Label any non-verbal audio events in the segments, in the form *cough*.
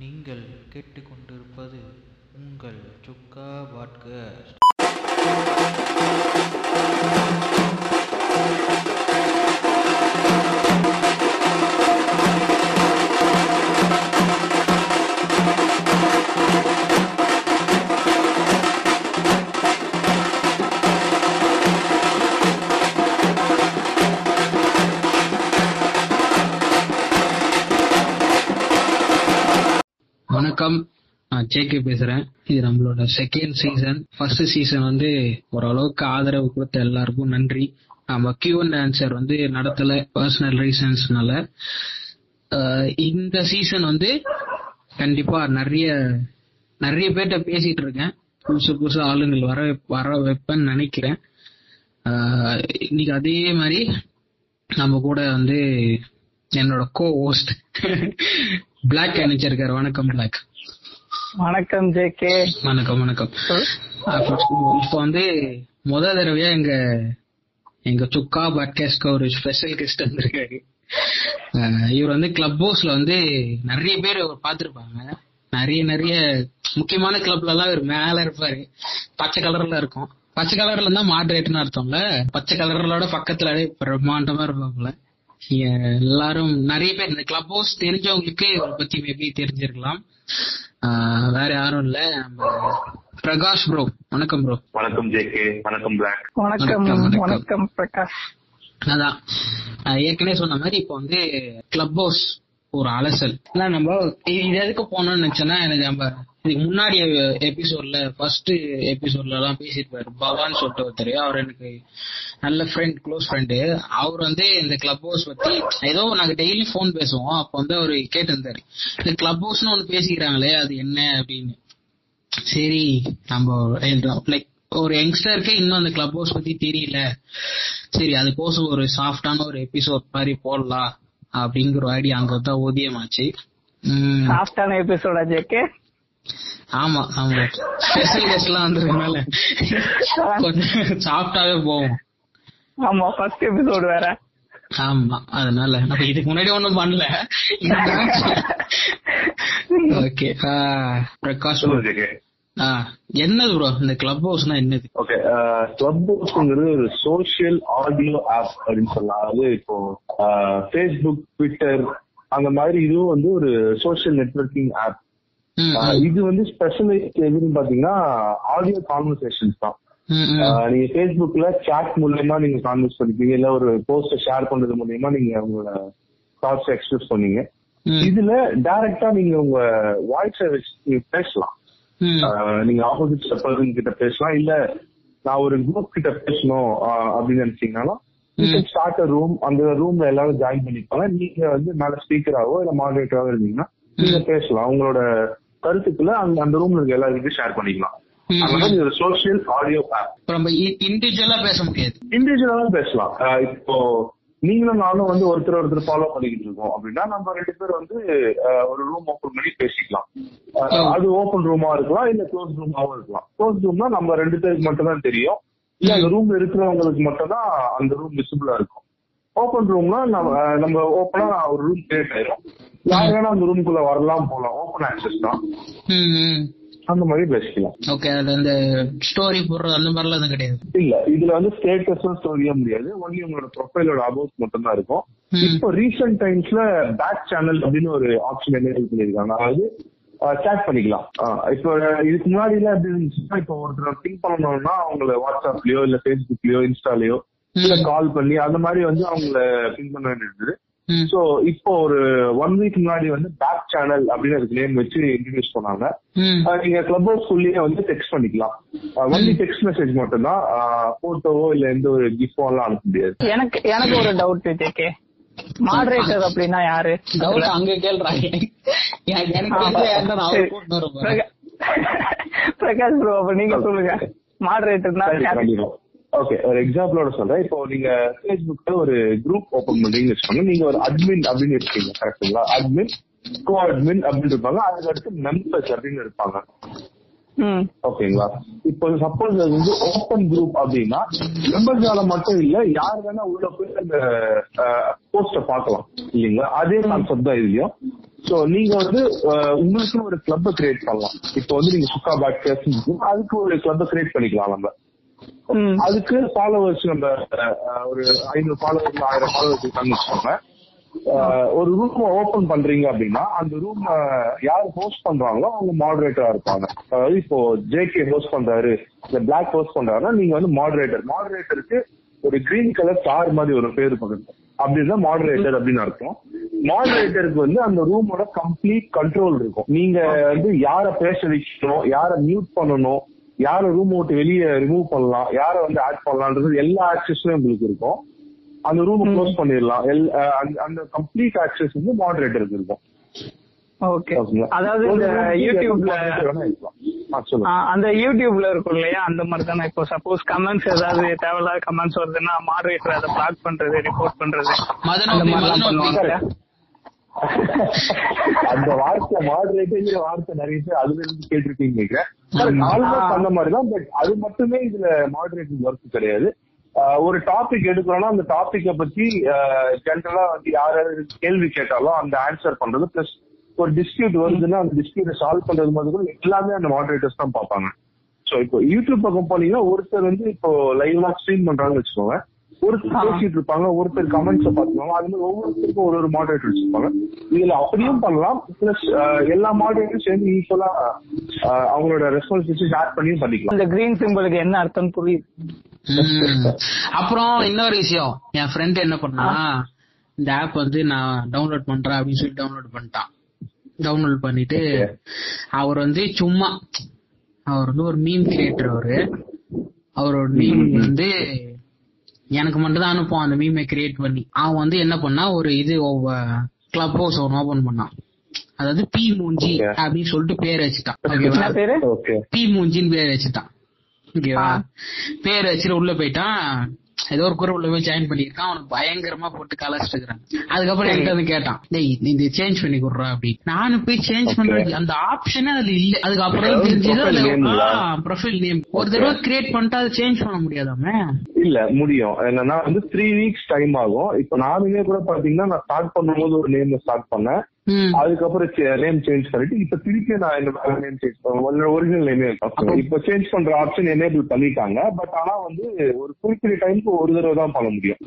நீங்கள் கேட்டுக்கொண்டிருப்பது உங்கள் சுக்கா பாட்காஸ்ட். ஜேகே பேசுறேன். இது நம்மளோட செகண்ட் சீசன் ஃபர்ஸ்ட் சீசன் வந்து ஓரளவுக்கு ஆதரவு கொடுத்த எல்லாருக்கும் நன்றி. நம்ம கியூ ஆன்சர் வந்து நடத்தல பர்சனல் ரீசன்ஸ்னால இந்த சீசன் வந்து கண்டிப்பா நிறைய நிறைய பேர்கிட்ட பேசிட்டு இருக்கேன். புதுசு புதுசு ஆளுங்கள் வர வர வைப்பேன்னு நினைக்கிறேன். இன்னைக்கு அதே மாதிரி நம்ம கூட வந்து என்னோட கோ ஹோஸ்ட் பிளாக் அணிச்சிருக்காரு வணக்கம் பிளாக் வணக்கம் ஜே கே. வணக்கம் வணக்கம். இப்போ வந்து முத தடவையா எங்க எங்க சுக்கா பாட்காஸ்ட்க்கு ஒரு ஸ்பெஷல் கெஸ்ட் வந்திருக்காரு. இவர் வந்து கிளப் ஹவுஸ்ல வந்து நிறைய பேர் பார்த்திருப்பாங்க. நிறைய நிறைய முக்கியமான கிளப்ல எல்லாம் இவர் மேல இருப்பாரு. பச்சை கலர்ல இருக்கும். பச்சை கலர்ல இருந்தா மாடரேட்னு அர்த்தம்ல. பச்சை கலர்லோட பக்கத்துல பிரம்மாண்டமா இருப்பாங்கல்ல எல்லாரும் நிறைய பேர் இந்த கிளப் ஹவுஸ் தெரிஞ்சவங்களுக்கு இவரை பத்தி மேபி தெரிஞ்சிருக்கலாம். வேற யாரும் இல்ல. நம்ம பிரகாஷ் ப்ரோ வணக்கம் ப்ரோ வணக்கம் ஜேகே வணக்கம் பிளாக் வணக்கம் வணக்கம், பிரகாஷ். அதான். ஏற்கனவே சொன்ன மாதிரி இப்போ வந்து கிளப் ஹவுஸ் ஒரு அலசல். ஆனா நம்ம இது இது எதுக்கு போனோம்னு நினைச்சேன்னா எனக்கு நம்ம இதுக்கு முன்னாடி எபிசோட்ல ஃபர்ஸ்ட் எபிசோட்ல எல்லாம் பேசியிருப்பாரு. பவான் சொல்லிட்டு ஒருத்தர். அவர் எனக்கு நல்ல ஃப்ரெண்ட் க்ளோஸ் ஃப்ரெண்டு அவர் வந்து இந்த கிளப் ஹவுஸ் பத்தி ஏதோ நாங்க டெய்லி ஃபோன் பேசுவோம். அப்போ வந்து அவர் கேட்டிருந்தாரு. இந்த கிளப் ஹவுஸ்னு ஒன்று பேசிக்கிறாங்களே அது என்ன அப்படின்னு. சரி நம்ம லைக் ஒரு யங்ஸ்டருக்கு இன்னும் அந்த கிளப் ஹவுஸ் பத்தி தெரியல. சரி அதுக்கோசம் ஒரு சாஃப்டான ஒரு எபிசோட் மாதிரி போடலாம். அப்படிங்கிற ஒரு ஐடியா அங்க தான் உதயமாச்சு சாஃப்டான எபிசோடா ஜேக்கே ஆமா ஆமா. ஸ்பெஷல் கெஸ்ட் எல்லாம் வந்ததுனால கொஞ்சம் சாஃப்டாவே போவோம். ஆமா ஃபர்ஸ்ட் எபிசோடு வேற. ஆமா அதனால. நம்ம இதுக்கு முன்னாடி ஒண்ணும் பண்ணல. ஓகே பிரகாஷ் என்னது ப்ரோ இந்த கிளப் ஹவுஸ்னா என்னது? ஓகே கிளப் ஹவுஸ்ங்கிறது ஒரு சோஷியல் ஆடியோ ஆப் அப்படின்னு சொல்லலாம். அதாவது இப்போ ஃபேஸ்புக் ட்விட்டர் அந்த மாதிரி இதுவும் வந்து ஒரு சோஷியல் நெட்வொர்க்கிங் ஆப் இது வந்து ஸ்பெஷலைஸ் எதுன்னு பாத்தீங்கன்னா ஆடியோ கான்வர்சேஷன்ஸ் தான். நீங்க ஃபேஸ்புக்ல சாட் மூலியமா நீங்க கான்வர்ஸ் பண்ணிப்பீங்க. இல்ல ஒரு போஸ்ட ஷேர் பண்றது மூலியமா நீங்க உங்களோட தாட்ஸ் எக்ஸ்பிரஸ் பண்ணீங்க. இதுல டைரக்டா நீங்க உங்க வாய்ஸை வச்சு பேசலாம். நீங்க ஆப்போசிட் பர்சன் கிட்ட பேசலாம். இல்ல நான் ஒரு குரூப் கிட்ட பேசணும் அப்படின்னு நினைச்சீங்கன்னாலும் ஸ்டார்ட் ரூம் அந்த ரூம்ல எல்லாரும் ஜாயின் பண்ணிப்பாங்க. நீங்க வந்து மேல ஸ்பீக்கராவோ இல்ல மாடரேட்டராவோ இருந்தீங்கன்னா நீங்க பேசலாம். உங்களோட கருத்துக்களை அந்த அந்த ரூம்ல இருக்க எல்லாருக்கிட்டையும் ஷேர் பண்ணிக்கலாம். சோஷியல் ஆடியோ நம்ம இண்டிவிஜுவலா பேச முடியாது. இண்டிவிஜுவலாவும் பேசலாம். இப்போ நீங்களும் நானும் வந்து ஒருத்தர் ஒருத்தர் ஃபாலோ பண்ணிக்கிட்டு இருக்கோம் அப்படின்னா நம்ம ரெண்டு பேர் வந்து ஒரு ரூம் ஓபன் பண்ணி பேசிக்கலாம். அது ஓபன் ரூமா இருக்கலாம் இல்ல க்ளோஸ் ரூமாவும் இருக்கலாம். க்ளோஸ் ரூம்னா நம்ம ரெண்டு பேருக்கு மட்டும் தான் தெரியும். இல்ல அந்த ரூம்ல இருக்கிறவங்களுக்கு மட்டும் தான் அந்த ரூம் விசிபிளா இருக்கும். ஓபன் ரூம்னா நம்ம நம்ம ஓப்பனா ஒரு ரூம் கிரியேட் ஆயிரும். யார் வேணா அந்த ரூம்குள்ள வரலாம் போலாம் ஓப்பன் ஆக்சஸ் தான். அந்த மாதிரி பேசிக்கலாம். ஓகே அதுல இந்த ஸ்டோரி போடுறது அந்த மாதிரிலாம் எதுவும் கிடையாது. இல்ல இதுல வந்து ஸ்டேட்டஸும் ஸ்டோரியா முடியாது. ஒன்லி உங்களோட ப்ரொஃபைலோட அபவுட் மட்டும் தான் இருக்கும். இப்போ ரீசெண்ட் டைம்ஸ்ல பேக் சேனல் அப்படின்னு ஒரு ஆப்ஷன் என்ன பண்ணிருக்காங்க அதாவது சேட் பண்ணிக்கலாம். இப்போ இதுக்கு முன்னாடி எல்லாம் எப்படி இருந்துச்சுன்னா இப்போ ஒருத்தர் திங்க் பண்ணணும்னா அவங்கள வாட்ஸ்அப்லயோ இல்ல ஃபேஸ்புக்லயோ இன்ஸ்டாலயோ இல்ல கால் பண்ணி அந்த மாதிரி வந்து அவங்கள பிங் பண்ண வேண்டியது ம், சோ இப்போ ஒரு ஒன் வீக் முன்னாடி வந்து பேக் சேனல் அப்படின்னு அதுக்கு நேம் வச்சு இன்ட்ரடியூஸ் பண்ணாங்க. நீங்க கிளப் ஹவுஸ்க்குள்ளேயே வந்து டெக்ஸ்ட் பண்ணிக்கலாம். ஒன்லி டெக்ஸ்ட் மெசேஜ் மட்டும் தான் போட்டோவோ இல்ல எந்த ஒரு கிஃப்டோ எல்லாம் அனுப்ப முடியாது. எனக்கு எனக்கு ஒரு டவுட் ஜே கே மாடரேட்டர் அப்படின்னா யாரு? Doubt அங்க கேள்றாங்க. பிரகாஷ் ப்ரோ அப்ப நீங்க சொல்லுங்க. மாடரேட்டர்னா ஓகே ஒரு எக்ஸாம்பிளோட சொல்றேன். இப்போ நீங்க Facebookல ஒரு குரூப் ஓபன் பண்றீங்கன்னு வச்சுக்கோங்க நீங்க ஒரு அட்மின் அப்படின்னு இருக்கீங்க கரெக்ட்டுங்களா அட்மின் கோ அட்மின் அப்படின்னு இருப்பாங்க. அதுக்கு அடுத்து மெம்பர்ஸ் அப்படின்னு இருப்பாங்க ம். ஓகேங்களா இப்போ சப்போஸ் அது வந்து ஓப்பன் குரூப் அப்படின்னா மெம்பர்ஸால மட்டும் இல்ல யார் வேணா உள்ள போய் அந்த போஸ்ட பார்க்கலாம். இல்லைங்களா? அதே கான்செப்ட் தான் இதுலயும். சோ நீங்க வந்து உங்களுக்குன்னு ஒரு கிளப்பை கிரியேட் பண்ணலாம். இப்போ வந்து நீங்க சுக்கா பேட் அதுக்கு ஒரு கிளப்பை கிரியேட் பண்ணிக்கலாம் நம்ம. அதுக்கு ஃபாலோவர்ஸ் நம்ம ஒரு ஐநூறு ஃபாலோவர்ஸ் ஆயிரம் ஃபாலோவர்ஸ் இருக்காங்கன்னு வச்சுக்கோங்க. ஒரு ரூம் ஓபன் பண்றீங்க அப்படின்னா அந்த ரூம் யார் ஹோஸ்ட் பண்றாங்களோ அவங்க மாடரேட்டரா இருப்பாங்க. அதாவது இப்போ ஜேகே ஹோஸ்ட் பண்றாரு இல்ல பிளாக் ஹோஸ்ட் பண்றாருன்னா நீங்க வந்து மாடரேட்டர் மாடரேட்டருக்கு ஒரு கிரீன் கலர் ஸ்டார் மாதிரி ஒரு பேர் பக்கத்துல. அப்படின்னா மாடரேட்டர் அப்படின்னு அர்த்தம். மாடரேட்டருக்கு வந்து அந்த ரூமோட கம்ப்ளீட் கண்ட்ரோல் இருக்கும். நீங்க வந்து யார பேச வைக்கணும் யார மியூட் பண்ணணும் யார ரூம் விட்டு வெளியே ரிமூவ் பண்ணலாம் யார வந்து ஆட் பண்ணலாம்ன்றது எல்லா ஆக்சஸும் உங்களுக்கு இருக்கும். அந்த ரூம் க்ளோஸ் பண்ணிடலாம். அந்த- கம்ப்ளீட் ஆக்சஸ் வந்து மாடரேட்டருக்கு இருக்கும். ஓகே? அதாவது யூடியூப்ல அந்த யூடியூப்ல இருக்கும் இல்லையா? அந்த மாதிரி தானே. இப்போ சப்போஸ் கமெண்ட்ஸ் ஏதாவது தேவையில்லாத கமெண்ட்ஸ் வருதுன்னா மாடரேட்டர் அதை பிளாக் பண்றது ரிப்போர்ட் பண்றது மதன் அந்த ஓபி. பண்ணுவாங்க. இல்லையா? அந்த வார்த்தை மாடரேட்டர் வார்த்தை நிறைய பேர் அதுல இருந்து கேட்டிருக்கீங்க அந்த மாதிரி தான் பட் அது மட்டுமே இதுல மாடரேட்டிங் ஒர்க் கிடையாது. ஒரு டாபிக் எடுக்கிறோம்னா அந்த டாபிக்க பத்தி ஜென்ரலா வந்து யார் யாரு கேள்வி கேட்டாலும் அந்த ஆன்சர் பண்றது பிளஸ் ஒரு டிஸ்பியூட் வருதுன்னா அந்த டிஸ்பியூட்டை சால்வ் பண்றது மாதிரி கூட எல்லாமே அந்த மாடரேட்டர்ஸ் தான் பார்ப்பாங்க. சோ இப்போ யூடியூப் பக்கம் போனீங்கன்னா ஒருத்தர் வந்து இப்போ லைவா ஸ்ட்ரீம் பண்றாங்கன்னு வச்சுக்கோங்க. ஒருத்தர் பேசிட்டு இருப்பாங்க ஒருத்தர் கமெண்ட்ஸ் பாத்துப்பாங்க அது மாதிரி ஒவ்வொருத்தருக்கும் ஒரு ஒரு மாடரேட்டர் வச்சிருப்பாங்க இதுல அப்படியும் பண்ணலாம். பிளஸ் எல்லா மாடரேட்டரும் சேர்ந்து ஈக்குவலா அவங்களோட ரெஸ்பான்சிபிலிட்டி ஷேர் பண்ணியும் பண்ணிக்கலாம். அந்த கிரீன் சிம்பிளுக்கு என்ன அர்த்தம் புரியுது. அப்புறம் இன்னொரு விஷயம். என் ஃப்ரெண்ட் என்ன பண்ணா இந்த ஆப் வந்து நான் டவுன்லோட் பண்றேன் அப்படின்னு சொல்லி டவுன்லோட் பண்ணிட்டான். டவுன்லோட் பண்ணிட்டு அவர் வந்து சும்மா அவர் வந்து ஒரு மீம் கிரியேட்டர் அவரு. அவரோட மீம். வந்து எனக்கு மட்டும் தான் அனுப்புவான் அந்த மீமை கிரியேட் பண்ணி. அவன் வந்து என்ன பண்ணா ஒரு இது கிளப் ஹவுஸ் ஒன்று ஓபன் பண்ணான். அதாவது பி மூஞ்சி. அப்படின்னு சொல்லிட்டு பேர் வச்சுட்டான். பி மூஞ்சின்னு பேர்? வச்சுட்டான். ஓகேவா. பேர் வச்சுட்டு உள்ள போயிட்டான். ஏதோ ஒரு குரூப்ல போய் ஜாயின் பண்ணிருக்கான் அவனுக்கு பயங்கரமா போட்டு கலாச்சிட்டு இருக்கிறான் அதுக்கப்புறம் என்கிட்ட வந்து கேட்டான் டேய் நீ இது சேஞ்ச் பண்ணி கொடுறா அப்படின்னு. நானும் போய் சேஞ்ச் பண்றது அந்த ஆப்ஷனே அதுல இல்ல. அதுக்கப்புறம் தெரிஞ்சது. ப்ரொஃபைல் நேம் ஒரு தடவை கிரியேட் பண்ணிட்டு அதை சேஞ்ச் பண்ண முடியாதாமே? இல்ல முடியும். என்னன்னா வந்து த்ரீ வீக்ஸ் டைம் ஆகும். இப்போ நானுமே கூட பாத்தீங்கன்னா நான் ஸ்டார்ட் பண்ணும்போது ஒரு நேம் ஸ்டார்ட் பண்ணேன். அதுக்கப்புறம் நேம் சேஞ்ச் பண்ணிட்டு இப்ப திருப்பி நான் என்னோட நேம் சேஞ்ச் பண்ணேன் ஒரிஜினல் நேமே இப்ப சேஞ்ச் பண்ற ஆப்ஷன் எனேபிள் பண்ணிட்டாங்க பட் ஆனா வந்து ஒரு குறிப்பிட்ட டைம்க்கு ஒரு தடவை தான் பண்ண முடியும்.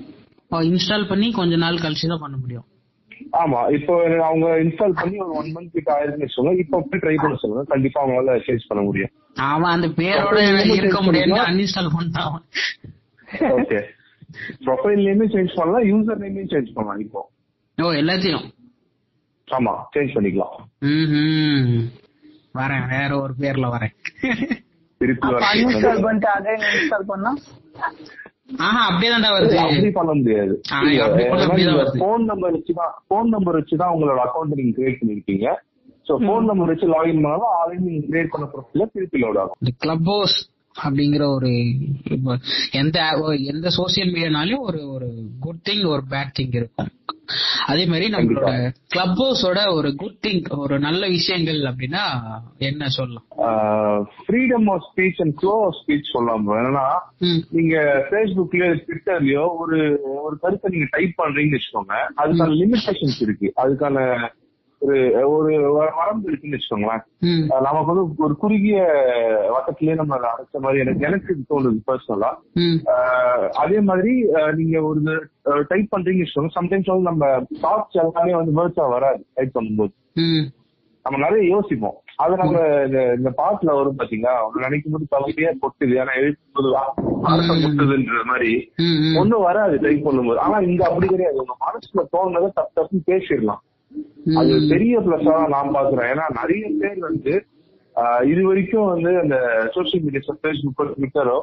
இன்ஸ்டால் பண்ணி கொஞ்ச நாள் கழிச்சு தான் பண்ண முடியும். ஆமா இப்போ அவங்க இன்ஸ்டால் பண்ணி ஒரு ஒன் மந்த் கிட்ட ஆயிருக்குன்னு சொல்லுங்க இப்ப போய் ட்ரை பண்ண சொல்லுங்க கண்டிப்பா அவங்களால சேஞ்ச் பண்ண முடியும். அவன் அந்த பேரோட இருக்க முடியாது? அன்இன்ஸ்டால் பண்ணான் ஓகே ப்ரொஃபைல் நேமே சேஞ்ச் பண்ணலாம் யூசர் நேமே சேஞ்ச் பண்ணலாம் இப்போ. ஓ எல்லாத்தையும். ஆமா சேஞ்ச் பண்ணிக்கலாம். வரேன் வேற ஒரு பேர்ல வரேன். அன்இன்ஸ்டால் பண்ணிட்டு அதே இன்ஸ்டால் பண்ணா? ஆஹா அப்படியே வருது. அப்படி பண்ண முடியாது. போன் நம்பர் வச்சுதான் போன் நம்பர் வச்சுதான் உங்களோட அக்கௌண்ட் நீங்க கிரியேட் பண்ணிருக்கீங்க. சோ போன் நம்பர் வச்சு லாகின் பண்ணாலும் ஆல்ரெடி நீங்க கிரியேட் பண்ண ப்ரொஃபைல திருப்பி லோட் ஆகும். கிளப் ஹவுஸ் அப்படிங்கிற ஒரு எந்த எந்த சோசியல் மீடியானாலும் ஒரு ஒரு குட் திங் ஒரு பேட் திங் இருக்கும். அதே மாதிரி நம்மளோட கிளப் ஹவுஸோட ஒரு குட் திங் ஒரு நல்ல விஷயங்கள் அப்படின்னா என்ன சொல்லலாம்? Freedom of speech and flow of speech சொல்லலாம் ம், நீங்க ஃபேஸ்புக்லயோ ட்விட்டர்லயோ ஒரு ஒரு கருத்தை நீங்க டைப் பண்றீங்கன்னு வச்சுக்கோங்க. அதுக்கான லிமிடேஷன்ஸ் இருக்கு. அதுக்கான ஒரு ஒரு வரம்பு இருக்குன்னு வச்சுக்கோங்களேன். நமக்கு வந்து ஒரு குறுகிய வட்டத்திலேயே நம்ம அடைச்ச மாதிரி எனக்கு எனக்கு தோணுது பர்சனலா அதே மாதிரி நீங்க ஒரு டைப் பண்றீங்கன்னு வச்சுக்கோங்க. சம்டைம்ஸ் வந்து நம்ம தாட்ஸ் எல்லாமே வந்து வேர்ட்ஸா வராது டைப் பண்ணும்போது. நம்ம நிறைய யோசிப்போம். அது நம்ம இந்த பாட்டுல வரும் பாத்தீங்களா? ஒண்ணு நினைக்கும் போது கவிதையா கொட்டுது. ஆனா எழுதும்போது கொட்டுதுன்ற மாதிரி. ஒண்ணும் வராது டைப் பண்ணும்போது. ஆனா இங்க அப்படி கிடையாது. உங்க மனசுல தோணுனதை தப்பு தப்புன்னு பேசிடலாம். அது பெரிய பிளஸா தான் நான் பாக்குறேன் ஏன்னா நிறைய பேர் வந்து இது வரைக்கும் வந்து அந்த சோசியல் மீடியா ஃபேஸ்புக்கோ ட்விட்டரோ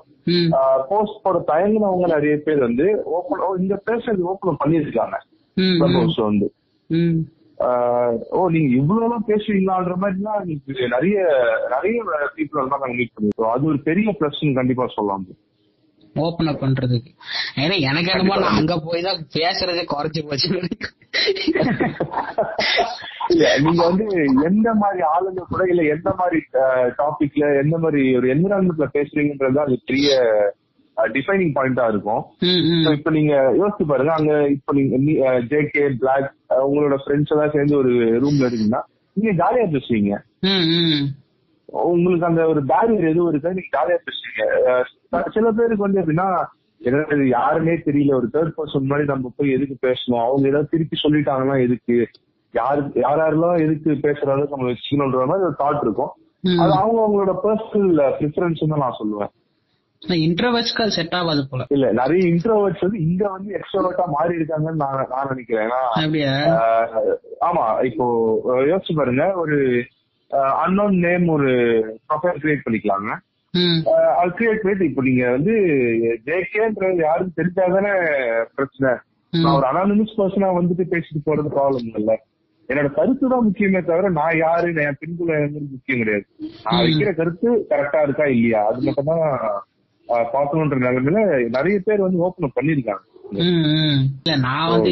போஸ்ட் போட தயங்குனவங்க நிறைய பேர் வந்து ஓப்பன் இந்த பேசுறது ஓப்பன் பண்ணிருக்காங்க வந்து. ஓ நீங்க இவ்வளவு எல்லாம் பேசுவீங்களான்ற மாதிரிலாம் நிறைய நிறைய பீப்புள் எல்லாம் மீட் பண்ணிருக்கோம். அது ஒரு பெரிய பிளஸ் கண்டிப்பா சொல்லலாம். ஓபன் அப் பண்றதுக்கு. ஏன்னா எனக்கு என்னமோ நான் அங்க போய் தான் பேசுறதே குறைஞ்சு போச்சு. இல்ல நீங்க வந்து எந்த மாதிரி ஆளுங்க கூட இல்ல எந்த மாதிரி டாபிக்ல எந்த மாதிரி ஒரு என்விரான்மெண்ட்ல பேசுறீங்கன்றது அது பெரிய டிஃபைனிங் பாயிண்டா இருக்கும். இப்ப நீங்க யோசிச்சு பாருங்க. அங்க இப்ப நீங்க ஜேகே பிளாக் உங்களோட ஃப்ரெண்ட்ஸ் எல்லாம் சேர்ந்து ஒரு ரூம்ல இருக்கீங்கன்னா நீங்க ஜாலியா பேசுவீங்க. உங்களுக்கு அந்த ஒரு பேரியர் எதுவும் இருக்கா? நீங்க ஜாலியா பேசுவீங்க அஹ் சில பேருக்கு வந்து எப்படின்னா என்ன யாருன்னே தெரியல. ஒரு தேர்ட் பர்சன் முன்னாடி நம்ம போய் எதுக்கு பேசணும்? அவங்க ஏதாவது திருப்பி சொல்லிட்டாங்கன்னா எதுக்கு? யாரு யார் யாரெல்லாம் எதுக்கு பேசுற அளவுக்கு நம்ம வச்சுக்கணுன்ற மாதிரி ஒரு தாட் இருக்கும். அது அவங்க அவங்களோட பர்சனல் ப்ரிஃபரன்ஸ் தான் நான் சொல்லுவேன். இன்ட்ரோவர்ட்ஸ்க்கு அது செட் ஆகாது போல. இல்ல நிறைய இன்ட்ரோவர்ட்ஸ் வந்து இங்க வந்து எக்ஸ்ட்ரோவர்ட்டா மாறி இருக்காங்கன்னு நான் நான் நினைக்கிறேன். ஏன்னா ஆமா இப்போ யோசிச்சு பாருங்க. ஒரு அன்னோன் நேம் ஒரு ப்ரொஃபைல் கிரியேட் பண்ணிக்கலாங்க. அது கிரியேட் பண்ணிட்டு இப்போ நீங்க வந்து ஜேகேன்றது யாருக்கும் தெரிஞ்சாதானே பிரச்சனை. நான் ஒரு அனானிமஸ் பர்சனா வந்துட்டு பேசிட்டு போறது ப்ராப்ளம் இல்ல. என்னோட கருத்து தான் முக்கியமே தவிர நான் யாரு என் பின்புல முக்கியம் கிடையாது. நான். வைக்கிற கருத்து கரெக்டா இருக்கா இல்லையா? அது மட்டும் தான் பாக்கணுன்ற நிலைமையில நிறைய பேர் வந்து ஓபன் பண்ணிருக்காங்க நான் வந்து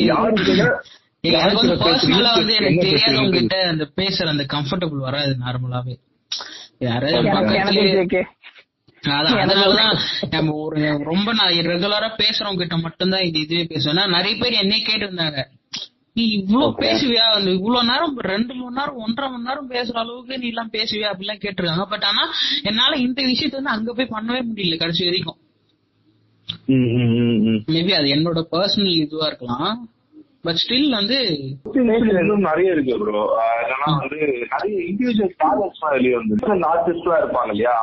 வந்து எனக்கு தெரியாதவங்க? கிட்ட அந்த பேசுற அந்த கம்ஃபர்டபுள் வராது நார்மலாவே யாராவது அதனாலதான் நம்ம ஒரு ரொம்ப நான் ரெகுலரா பேசுறவங்க கிட்ட மட்டும்தான் இது இதுவே பேசுவேன். நிறைய பேர் என்னைய கேட்டிருந்தாங்க. நீ இவ்வளவு பேசுவியா? இவ்வளவு நேரம் ரெண்டு மணி நேரம் ஒன்றரை மணி நேரம் பேசுற அளவுக்கு நீ எல்லாம் பேசுவியா? அப்படிலாம் கேட்டிருக்காங்க. பட் ஆனா என்னால இந்த விஷயத்த வந்து அங்க போய் பண்ணவே முடியல கடைசி வரைக்கும். மேபி அது என்னோட பர்சனல் இதுவா இருக்கலாம். பட் ஸ்டில் வந்து இன்னும் நிறைய இருக்கு ப்ரோ என்னன்னா வந்து நிறைய இண்டிவிஜுவல் டேலண்ட்ஸ் எல்லாம் வெளியே வந்து ஆர்டிஸ்டா இருப்பாங்க இல்லையா?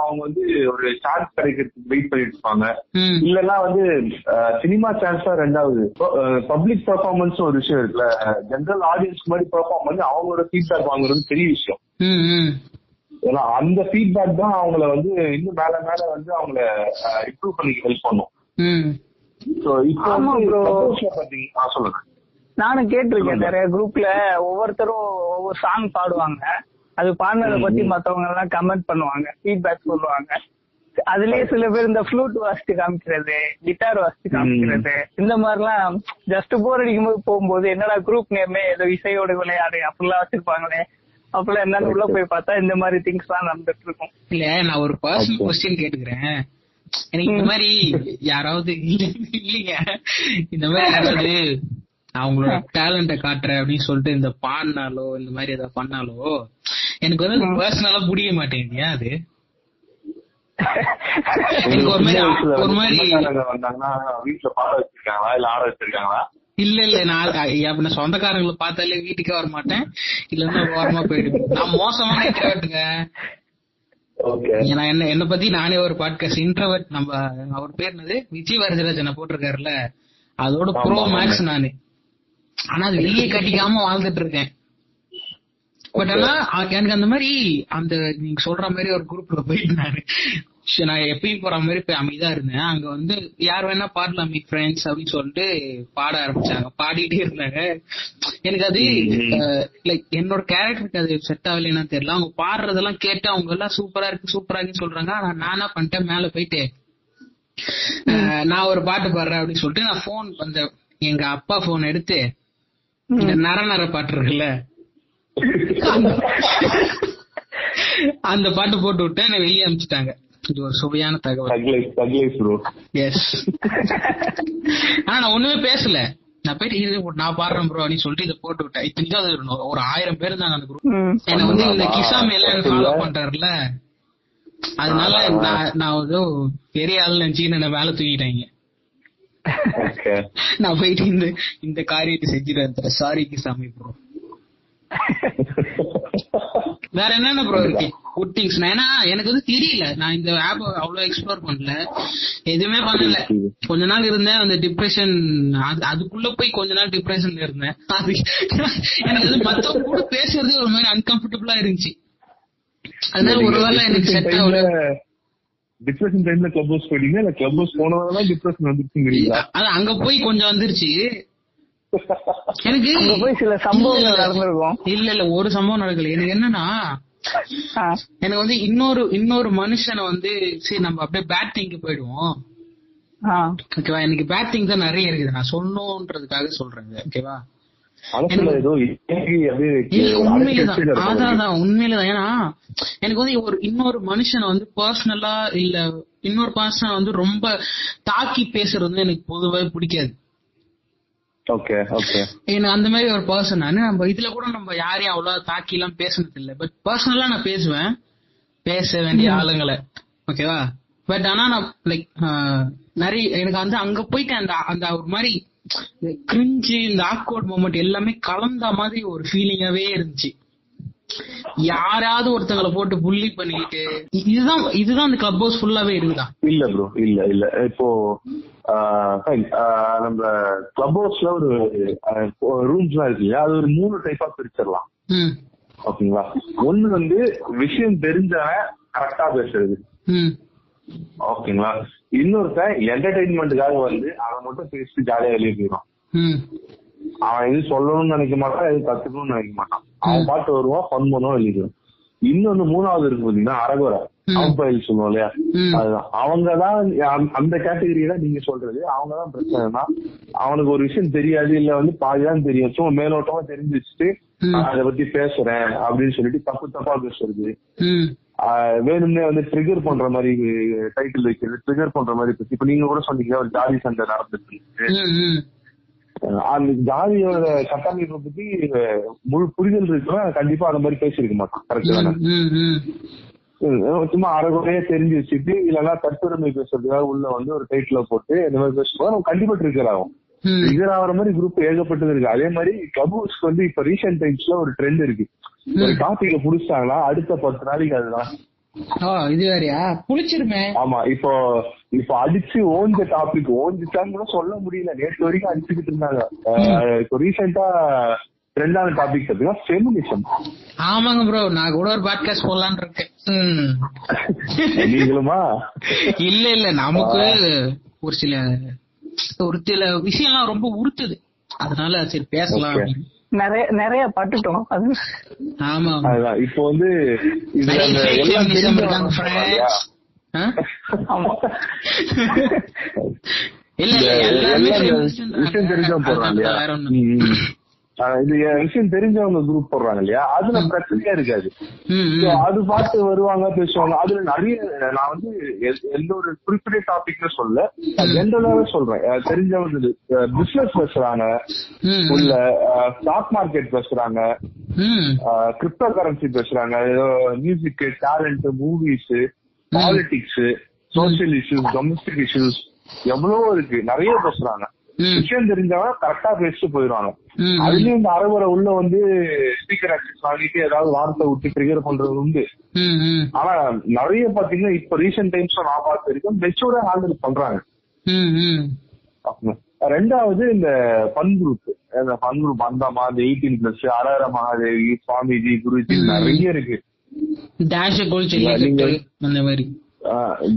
அவங்க வந்து ஒரு சான்ஸ் கிடைக்கிறதுக்கு வெயிட் பண்ணிட்டு இருப்பாங்க இல்லன்னா வந்து சினிமா சான்ஸ் தான் ரெண்டாவது. பப்ளிக் பெர்ஃபார்மன்ஸ் ஒரு விஷயம் இருக்குல்ல. ஜெனரல் ஆடியன்ஸ் மாதிரி பெர்ஃபார்ம் பண்ணி அவங்களோட ஃபீட்பேக் வாங்குறது பெரிய விஷயம். ம், ம். ஏன்னா அந்த ஃபீட்பேக் தான் அவங்கள வந்து இன்னும் மேல மேல வந்து அவங்கள இம்ப்ரூவ் பண்ணிக்க ஹெல்ப் பண்ணும். இப்போ ஆமா வந்து bro. Clubhouse ல பாத்தீங்க ஆ சொல்லுங்க. நானும் கேட்டிருக்கேன் நிறைய குரூப்ல ஒவ்வொருத்தரும் ஒவ்வொரு சாங் பாடுவாங்க. அது பாடினதை பத்தி மத்தவங்க எல்லாம் கமெண்ட் பண்ணுவாங்க ஃபீட்பேக் சொல்லுவாங்க. அதுலயே சில பேர் இந்த ஃப்ளூட் வாசிச்சு காமிக்கிறது கிட்டார் வாசிச்சு காமிக்கிறது இந்த மாதிரிலாம் ஜஸ்ட் போர் அடிக்கும் போது போகும்போது என்னடா குரூப் நேமே ஏதோ இசையோட விளையாடு அப்படிலாம் வச்சிருப்பாங்களே அப்பெல்லாம் என்னன்னு உள்ள போய் பார்த்தா இந்த மாதிரி திங்ஸ் எல்லாம் நடந்துட்டு இருக்கும் இல்ல நான் ஒரு பர்சனல் கொஸ்டின் கேட்டுக்கிறேன். எனக்கு இந்த மாதிரி யாராவது இல்லைங்க. இந்த மாதிரி யாராவது அவங்களோட டேலண்ட காட்டுறேன் அப்படின்னு சொல்லிட்டு இந்த பாடினாலோ இந்த மாதிரி ஏதாவது பண்ணாலோ எனக்கு வந்து பர்சனலா புரிய மாட்டேங்குது ஏன் அது? *laughs* எனக்கு ஒரு மாதிரி வீட்டுல பாட வச்சிருக்காங்களா? இல்ல ஆட வச்சிருக்காங்களா? இல்ல இல்ல. நான் நான் சொந்தக்காரங்களை பார்த்தாலே வீட்டுக்கே வர மாட்டேன் இல்லன்னா ஓரமா போயிடுவேன். நான் மோசமான இன்ட்ரவர்ட்டுங்க ஓகே நான் என்ன என்ன பத்தி நானே ஒரு பாட்காஸ்ட் இன்ட்ரவர்ட் நம்ம அவர் பேர் என்னது? விஜய் வரதராஜனை போட்டிருக்காருல்ல. அதோட ப்ரோ மேக்ஸ் நானு. ஆனா அது வெளியே கட்டிக்காம வாழ்ந்துட்டு இருக்கேன் பட் ஆனா எனக்கு அந்த மாதிரி அந்த நீங்க சொல்ற மாதிரி ஒரு குரூப்ல போயிட்டு நானு நான் எப்பயும் போற மாதிரி போய் அமைதியா இருந்தேன். அங்க வந்து யார் வேணா பாடலாம் மீ ஃப்ரெண்ட்ஸ் அப்படின்னு சொல்லிட்டு பாட ஆரம்பிச்சாங்க. பாடிட்டே இருந்தாங்க. எனக்கு அது லைக் என்னோட கேரக்டருக்கு அது செட் ஆகலைன்னு தெரியல. அவங்க பாடுறதெல்லாம் கேட்டு அவங்க எல்லாம் சூப்பரா இருக்கு சூப்பரா இருக்குன்னு சொல்றாங்க. ஆனா நானா பண்ணிட்டேன் மேல போயிட்டு நான் ஒரு பாட்டு பாடுறேன் அப்படின்னு சொல்லிட்டு நான் போன் அந்த எங்க அப்பா போன் எடுத்து நர நர பாட்டு இருக்குல்ல அந்த- பாட்டு போட்டு விட்டு என்னை வெளியே அனுப்பிச்சிட்டாங்க. இது ஒரு சுவையான தகவல். எஸ் ஆனா நான் ஒண்ணுமே பேசல. நான் போயிட்டு இது நான் பாடுறேன் ப்ரோ அப்படின்னு சொல்லிட்டு இதை போட்டு விட்டேன். இத்தனைக்கும் அது ஒரு- ஒரு ஆயிரம் பேர் இருந்தாங்க அந்த குரூப். என்ன வந்து இந்த கிசாமி எல்லாம் ஃபாலோ பண்றாருல அதனால நான் நான் வந்து பெரிய ஆள் நினைச்சு என்ன வேலை தூக்கிட்டாங்க. *laughs* நான் போயிட்டு இந்த இந்த காரியத்தை செஞ்சுட்டு சாரி கிசாமி ப்ரோ வேற என்னென்ன ப்ரோ இருக்கு? குட் திங்ஸ் ஏன்னா எனக்கு வந்து தெரியல. நான் இந்த ஆப் அவ்வளவு எக்ஸ்ப்ளோர் பண்ணல. எதுவுமே பண்ணல. கொஞ்ச நாள் இருந்தேன் அந்த டிப்ரெஷன் அதுக்குள்ள போய் கொஞ்ச நாள் டிப்ரெஷன்ல இருந்தேன். எனக்கு அது மத்தவங்க கூட பேசுறதே ஒரு மாதிரி அன்கம்ஃபர்டபுளா இருந்துச்சு. அதனால ஒருவேளை எனக்கு செட் ஆகல. டிப்ரெஷன் டைம்ல கிளப் ஹவுஸ் போயிட்டீங்க? இல்ல கிளப் ஹவுஸ் போனதால டிப்ரெஷன் வந்துருச்சுங்கிறீங்களா? அது அங்க போய் கொஞ்சம் வந்துருச்சு. எனக்கு போய் சில சம்பவங்கள் நடந்திருக்கும். இல்ல இல்ல ஒரு சம்பவம் நடக்கல. எனக்கு என்னன்னா. எனக்கு வந்து இன்னொரு இன்னொரு மனுஷனை வந்து சரி நம்ம அப்படியே பேட் திங்க் போயிடுவோம். ஆ. ஓகேவா எனக்கு பேட் திங் தான் நிறைய இருக்குது. நான் சொல்லணுன்றதுக்காக சொல்றேன் இது, ஓகேவா உண்மையிலதான் உண்மையிலதான் ஏன்னா எனக்கு வந்து ஒரு இன்னொரு மனுஷனை வந்து பர்சனலா இல்ல இன்னொரு பர்சனை வந்து ரொம்ப தாக்கி பேசுறது வந்து எனக்கு பொதுவாக பிடிக்காது. ஓகே ஓகே எனக்கு அந்த மாதிரி ஒரு பர்சன் நானு நம்ம இதுல கூட நம்ம யாரையும் அவ்வளவு தாக்கி எல்லாம் பேசுனது இல்ல. பட் பர்சனலா நான் பேசுவேன். பேச வேண்டிய ஆளுங்களை. ஓகேவா பட் ஆனா நான் லைக் நிறைய எனக்கு வந்து அங்க போயிட்டு அந்த அந்த ஒரு மாதிரி கிரிஞ்சு இந்த ஆக்வர்ட் மூமெண்ட் எல்லாமே கலந்த மாதிரி ஒரு ஃபீலிங்காவே இருந்துச்சு. யாராவது ஒருத்தங்களை போட்டு புள்ளி பண்ணிக்கிட்டு இதுதான் இதுதான் அந்த கிளப் ஹவுஸ் ஃபுல்லாவே இருக்குதா? இல்ல ப்ரோ இல்ல இல்ல. இப்போ நம்ம கிளப் ஹவுஸ்ல ஒரு ரூம்ஸ் எல்லாம் இருக்கு அது ஒரு மூணு டைப்பா பிரிச்சிடலாம். ம். ஓகேங்களா? ஒண்ணு வந்து விஷயம் தெரிஞ்சவன் கரெக்டா பேசுறது. ஓகேங்களா? இன்னொருத்தன் என்டர்டைன்மெண்ட்டுக்காக வந்து அவன் மட்டும் பேசிட்டு ஜாலியா வெளியே போயிடும் ம். அவன் எது சொல்லணும்னு நினைக்க மாட்டான் எது கத்துக்கணும்னு நினைக்க மாட்டான். அவன் பாட்டு வருவான் ஃபன் பண்ணுவான் வெளியே இன்னொன்னு மூணாவது இருக்கு பாத்தீங்கன்னா அரகுரை அம்பைல் சொல்லுவோம் இல்லையா. அதுதான். அவங்கதான் அந்த- கேட்டகரி தான் நீங்க சொல்றது. அவங்கதான் பிரச்சனைனா அவனுக்கு ஒரு விஷயம் தெரியாது இல்ல வந்து பாதிதான் தெரியும். சும்மா மேலோட்டமா தெரிஞ்சு வச்சுட்டு அதை பத்தி பேசுறேன் அப்படின்னு சொல்லிட்டு தப்பு தப்பா பேசுறது. வேணும்னே வந்து ட்ரிகர் பண்ற மாதிரி டைட்டில் வைக்கிறது ட்ரிகர் பண்ற மாதிரி இப்ப நீங்க கூட சொன்னீங்க ஒரு ஜாதி சண்டை நடந்துருக்கு. அந்த ஜாதியோட கட்டமைப்பை பத்தி முழு புரிதல் இருக்குன்னா கண்டிப்பா அந்த மாதிரி பேசியிருக்க மாட்டான் கரெக்ட் தானே? சும்மா அரைகுறையா தெரிஞ்சு வச்சுட்டு இல்லைன்னா தற்பெருமை பேசுறதுக்காக உள்ள வந்து ஒரு டைட்டில போட்டு இந்த மாதிரி பேசும்போது நம்ம கண்டிப்பா ட்ரிகர் ஆகும். ட்ரிகர் ஆகிற மாதிரி குரூப் ஏகப்பட்டது இருக்கு. அதே மாதிரி கிளப் ஹவுஸ்க்கு வந்து இப்ப ரீசெண்ட் டைம்ஸ்ல ஒரு ட்ரெண்ட் இருக்கு. ஒரு டாபிக்க புடிச்சிட்டாங்கன்னா அடுத்த பத்து நாளைக்கு அதுதான். இது வேறயா? புளிச்சிருமே ஆமா இப்போ இப்போ அடிச்சு ஓஞ்ச டாபிக் ஓஞ்சிச்சான்னு கூட சொல்ல முடியல. நேற்று வரைக்கும் அடிச்சுக்கிட்டு இருந்தாங்க. இப்போ ரீசெண்டா ரெண்டாவது டாபிக் பார்த்தீங்கன்னா ஃபெமினிசம் ஆமாங்க ப்ரோ நான் கூட ஒரு பாட்காஸ்ட் போடலான்னு இருக்கேன். நீங்களுமா? இல்ல இல்ல நமக்கு ஒரு சில ஒரு சில விஷயம்லாம் ரொம்ப உறுத்துது. அதனால சரி பேசலாம். அப்படின்னு. நிறைய நிறைய பட்டுட்டோம். அது ஆமா ஆமா. அதுதான். இப்போ வந்து இதுல எல்லாம்? ஆமா. இல்ல எல்லாம் விஷயம் தெரிஞ்சவங்க போடுறாங்க இது விஷயம் தெரிஞ்சவங்க குரூப் போடுறாங்க இல்லையா அதுல பிரச்சனையா இருக்காது. அது பார்த்து வருவாங்க பேசுவாங்க. அதுல நிறைய நான் வந்து எந்த ஒரு குறிப்பிட்ட டாபிக்னு சொல்ல ஜென்ரலாவே சொல்றேன். தெரிஞ்சவங்க பிசினஸ் பேசுறாங்க. உள்ள ஸ்டாக் மார்க்கெட் பேசுறாங்க. கிரிப்டோ கரன்சி பேசுறாங்க. ஏதோ music talent movies politics social issues domestic issues எவ்வளவோ இருக்கு. நிறைய பேசுறாங்க. விஷயம் தெரிஞ்சவங்க கரெக்டா பேசிட்டு போயிடுவாங்க. அதுலயும் இந்த அரைவரை உள்ள வந்து ஸ்பீக்கர் ஆக்சஸ் வாங்கிட்டு ஏதாவது வார்த்தை விட்டு ட்ரிகர் பண்றது உண்டு. ஆனா நிறைய பாத்தீங்கன்னா இப்ப ரீசெண்ட் டைம்ஸ்ல நான் பார்த்து இருக்கேன் மெச்சூர்டா ஹேண்டில் பண்றாங்க. ரெண்டாவது இந்த ஃபன் குரூப் இந்த ஃபன் குரூப் அந்தமா இந்த எயிட்டீன் பிளஸ் அரர மகாதேவி சுவாமிஜி குருஜி நிறைய இருக்கு.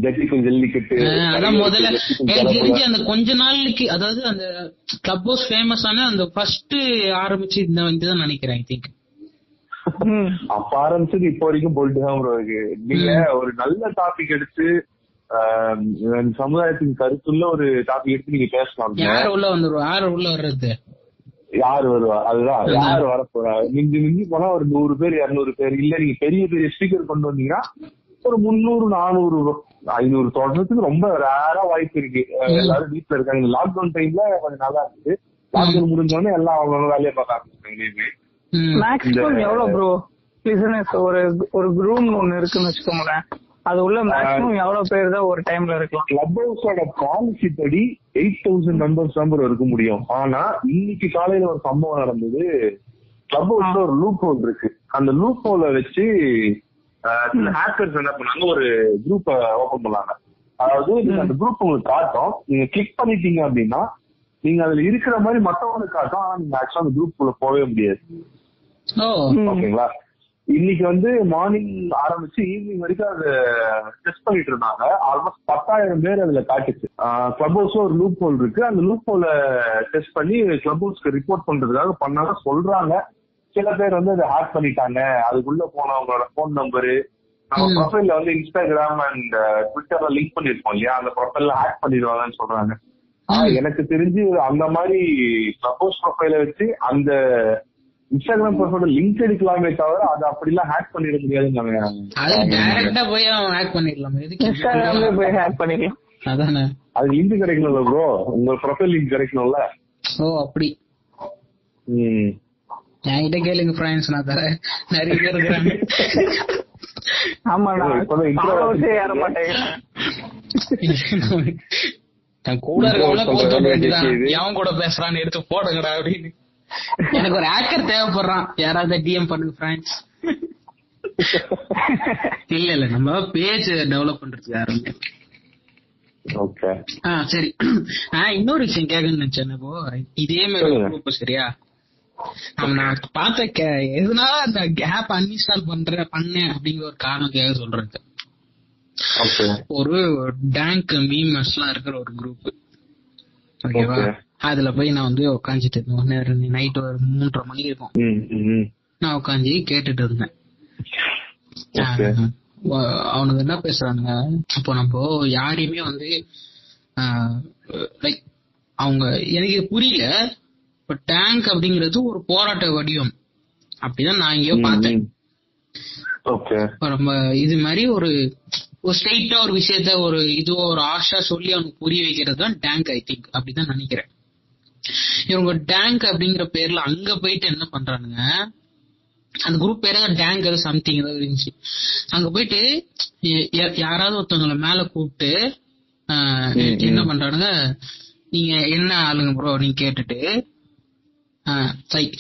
ஜட்டிக்கும் ஜல்லிக்கட்டு அதான் முதல்ல. எனக்கு தெரிஞ்சு. அந்த கொஞ்ச நாளைக்கு அதாவது அந்த கிளப் ஹவுஸ் ஃபேமஸ் ஆன அந்த ஃபர்ஸ்ட் ஆரம்பிச்சு இந்த இதுதான் நினைக்கிறேன் ஐ திங்க். அப்ப ஆரம்பிச்சது இப்போ வரைக்கும் போயிட்டு தான் bro இருக்கு. நீங்க ஒரு நல்ல டாபிக் எடுத்து சமுதாயத்துக்கு கருத்துள்ள ஒரு டாபிக் எடுத்து நீங்க பேசலாம். யார் உள்ள வந்துருவா? யார் உள்ள வர்றது? யார் வருவா? அதுதான். யார் வர போறா மிஞ்சி மிஞ்சி போனா ஒரு நூறு பேர் இருநூறு பேர். இல்ல நீங்க பெரிய பெரிய ஸ்பீக்கர் கொண்டு வந்தீங்கன்னா ஒரு முந்நூறு நானூறு ஐநூறு தொடர்றதுக்கு ரொம்ப ரேரா வாய்ப்பு இருக்கு. எல்லாரும் வீட்டுல இருக்காங்க. லாக்டவுன் டைம்ல கொஞ்சம் நல்லா இருக்கு லாக்டவுன் முடிஞ்சோடனே எல்லாம் அவங்க வேலையை பார்க்க. மேக்ஸிமம் எவ்வளவு ப்ரோ பிசினஸ் ஒரு ஒரு ரூம் ஒண்ணு இருக்குன்னு வச்சுக்கோங்களேன். அது உள்ள மேக்ஸிமம் எவ்வளவு பேர் தான் ஒரு டைம்ல இருக்கலாம். கிளப் ஹவுஸோட பாலிசி படி எயிட் தௌசண்ட் மெம்பர்ஸ் நம்பர் இருக்க முடியும். ஆனா இன்னைக்கு காலையில ஒரு சம்பவம் நடந்தது. கிளப் ஹவுஸ்ல ஒரு லூப் ஹோல் இருக்கு. அந்த லூப் ஹோல வச்சு ஹேக்கர்ஸ் என்ன பண்ணாங்க ஒரு குரூப் ஓபன் பண்ணாங்க. அதாவது நீங்க அந்த குரூப் உங்களுக்கு காட்டும். நீங்க கிளிக் பண்ணிட்டீங்க அப்படின்னா நீங்க அதுல இருக்கிற மாதிரி மத்தவங்களுக்கு காட்டும். ஆனா நீங்க ஆக்சுவலா அந்த குரூப் குள்ள போகவே முடியாது. ஓ. ஓகேங்களா? இன்னைக்கு வந்து மார்னிங் ஆரம்பிச்சு ஈவினிங் வரைக்கும் அது டெஸ்ட் பண்ணிட்டு இருந்தாங்க. ஆல்மோஸ்ட் பத்தாயிரம் பேர் அதுல காட்டுச்சு. கிளப் ஹவுஸ்ல ஒரு லூப் ஹோல் இருக்கு. அந்த லூப் ஹோல டெஸ்ட் பண்ணி கிளப் ஹவுஸ்க்கு ரிப்போர்ட் பண்றதுக்காக பண்ணாங்க சொல்றாங்க. சில பேர் வந்து அதை ஹேக் பண்ணிட்டாங்க. அதுக்குள்ள போனவங்களோட போன் நம்பரு நம்ம. ப்ரொஃபைல்ல வந்து இன்ஸ்டாகிராம் அண்ட் ட்விட்டர்ல லிங்க் பண்ணிருப்போம் இல்லையா? அந்த ப்ரொஃபைல்ல ஹேக் பண்ணிடுவாங்கன்னு சொல்றாங்க. எனக்கு தெரிஞ்சு அந்த மாதிரி சப்போஸ் ப்ரொஃபைல வச்சு அந்த இன்ஸ்டாகிராம் ப்ரொஃபைல லிங்க் எடுக்கலாமே தவிர அதை அப்படிலாம் ஹேக் பண்ணிட முடியாதுன்னு டைரக்டா போய் ஹேக் பண்ணிடலாம். எதுக்கு இன்ஸ்டாகிராம்ல போய் ஹேக் பண்ணிக்கலாம் அதானே. அது லிங்க் கிடைக்கணும்ல ப்ரோ உங்க ப்ரொஃபைல் லிங்க் கிடைக்கணும்ல. ஓ அப்படி. ம். என்கிட்ட கேளுங்க ஃப்ரெண்ட்ஸ் நான் தரேன். நிறைய பேர் இருக்கிறாங்க. ஆமா நான் கூட. எவன் கூட பேசுறான்னு எடுத்து போடுங்கடா அப்படின்னு. எனக்கு ஒரு ஹேக்கர் தேவைப்படுறான். யாராவது டிஎம் பண்ணுங்க ஃப்ரெண்ட்ஸ் இல்ல இல்ல நம்ம பேஜ் டெவலப் பண்றதுக்கு யாரும் இல்ல. ஓகே ஆ சரி. இன்னொரு விஷயம் கேட்கணும்னு நினைச்சேன் இப்போ இதே மாதிரி சரியா? நான் பார்த்த எதனால அந்த கேப் அன்இன்ஸ்டால் பண்ற பண்ணேன் அப்படிங்கிற ஒரு காரணத்துக்காக சொல்றேன். ஒரு டேங்க் மீமஸ் எல்லாம் இருக்கிற ஒரு குரூப் ஓகேவா. அதுல போய் நான் வந்து உட்காந்துட்டு இருந்தேன். நைட் ஒரு மூன்றரை மணி இருக்கும். நான் உட்காந்து கேட்டுட்டு இருந்தேன். அவனுங்க என்ன பேசுறானுங்க? இப்போ நம்ம யாரையுமே வந்து லைக் அவங்க எனக்கு புரியல. இப்ப டேங்க் அப்படிங்கிறது ஒரு போராட்ட வடிவம். அப்படிதான் நான் எங்கேயோ பார்த்தேன். நம்ம இது மாதிரி ஒரு ஒரு ஸ்ட்ரெயிட்டா ஒரு விஷயத்த ஒரு இதுவோ ஒரு ஆஷா சொல்லி அவனுக்கு புரிய வைக்கிறது தான் டேங்க் ஐ திங்க் அப்படிதான் நினைக்கிறேன். இவங்க டேங்க் அப்படிங்கிற பேர்ல அங்க போயிட்டு என்ன பண்றானுங்க? அந்த குரூப் பேர் ஏதாவது டேங்க் ஏதோ சம்திங் ஏதாவது இருந்துச்சு. அங்க போயிட்டு யாராவது ஒருத்தவங்கள மேல கூப்பிட்டு என்ன. பண்றானுங்க? நீங்க என்ன ஆளுங்க ப்ரோ நீங்க கேட்டுட்டு லைக்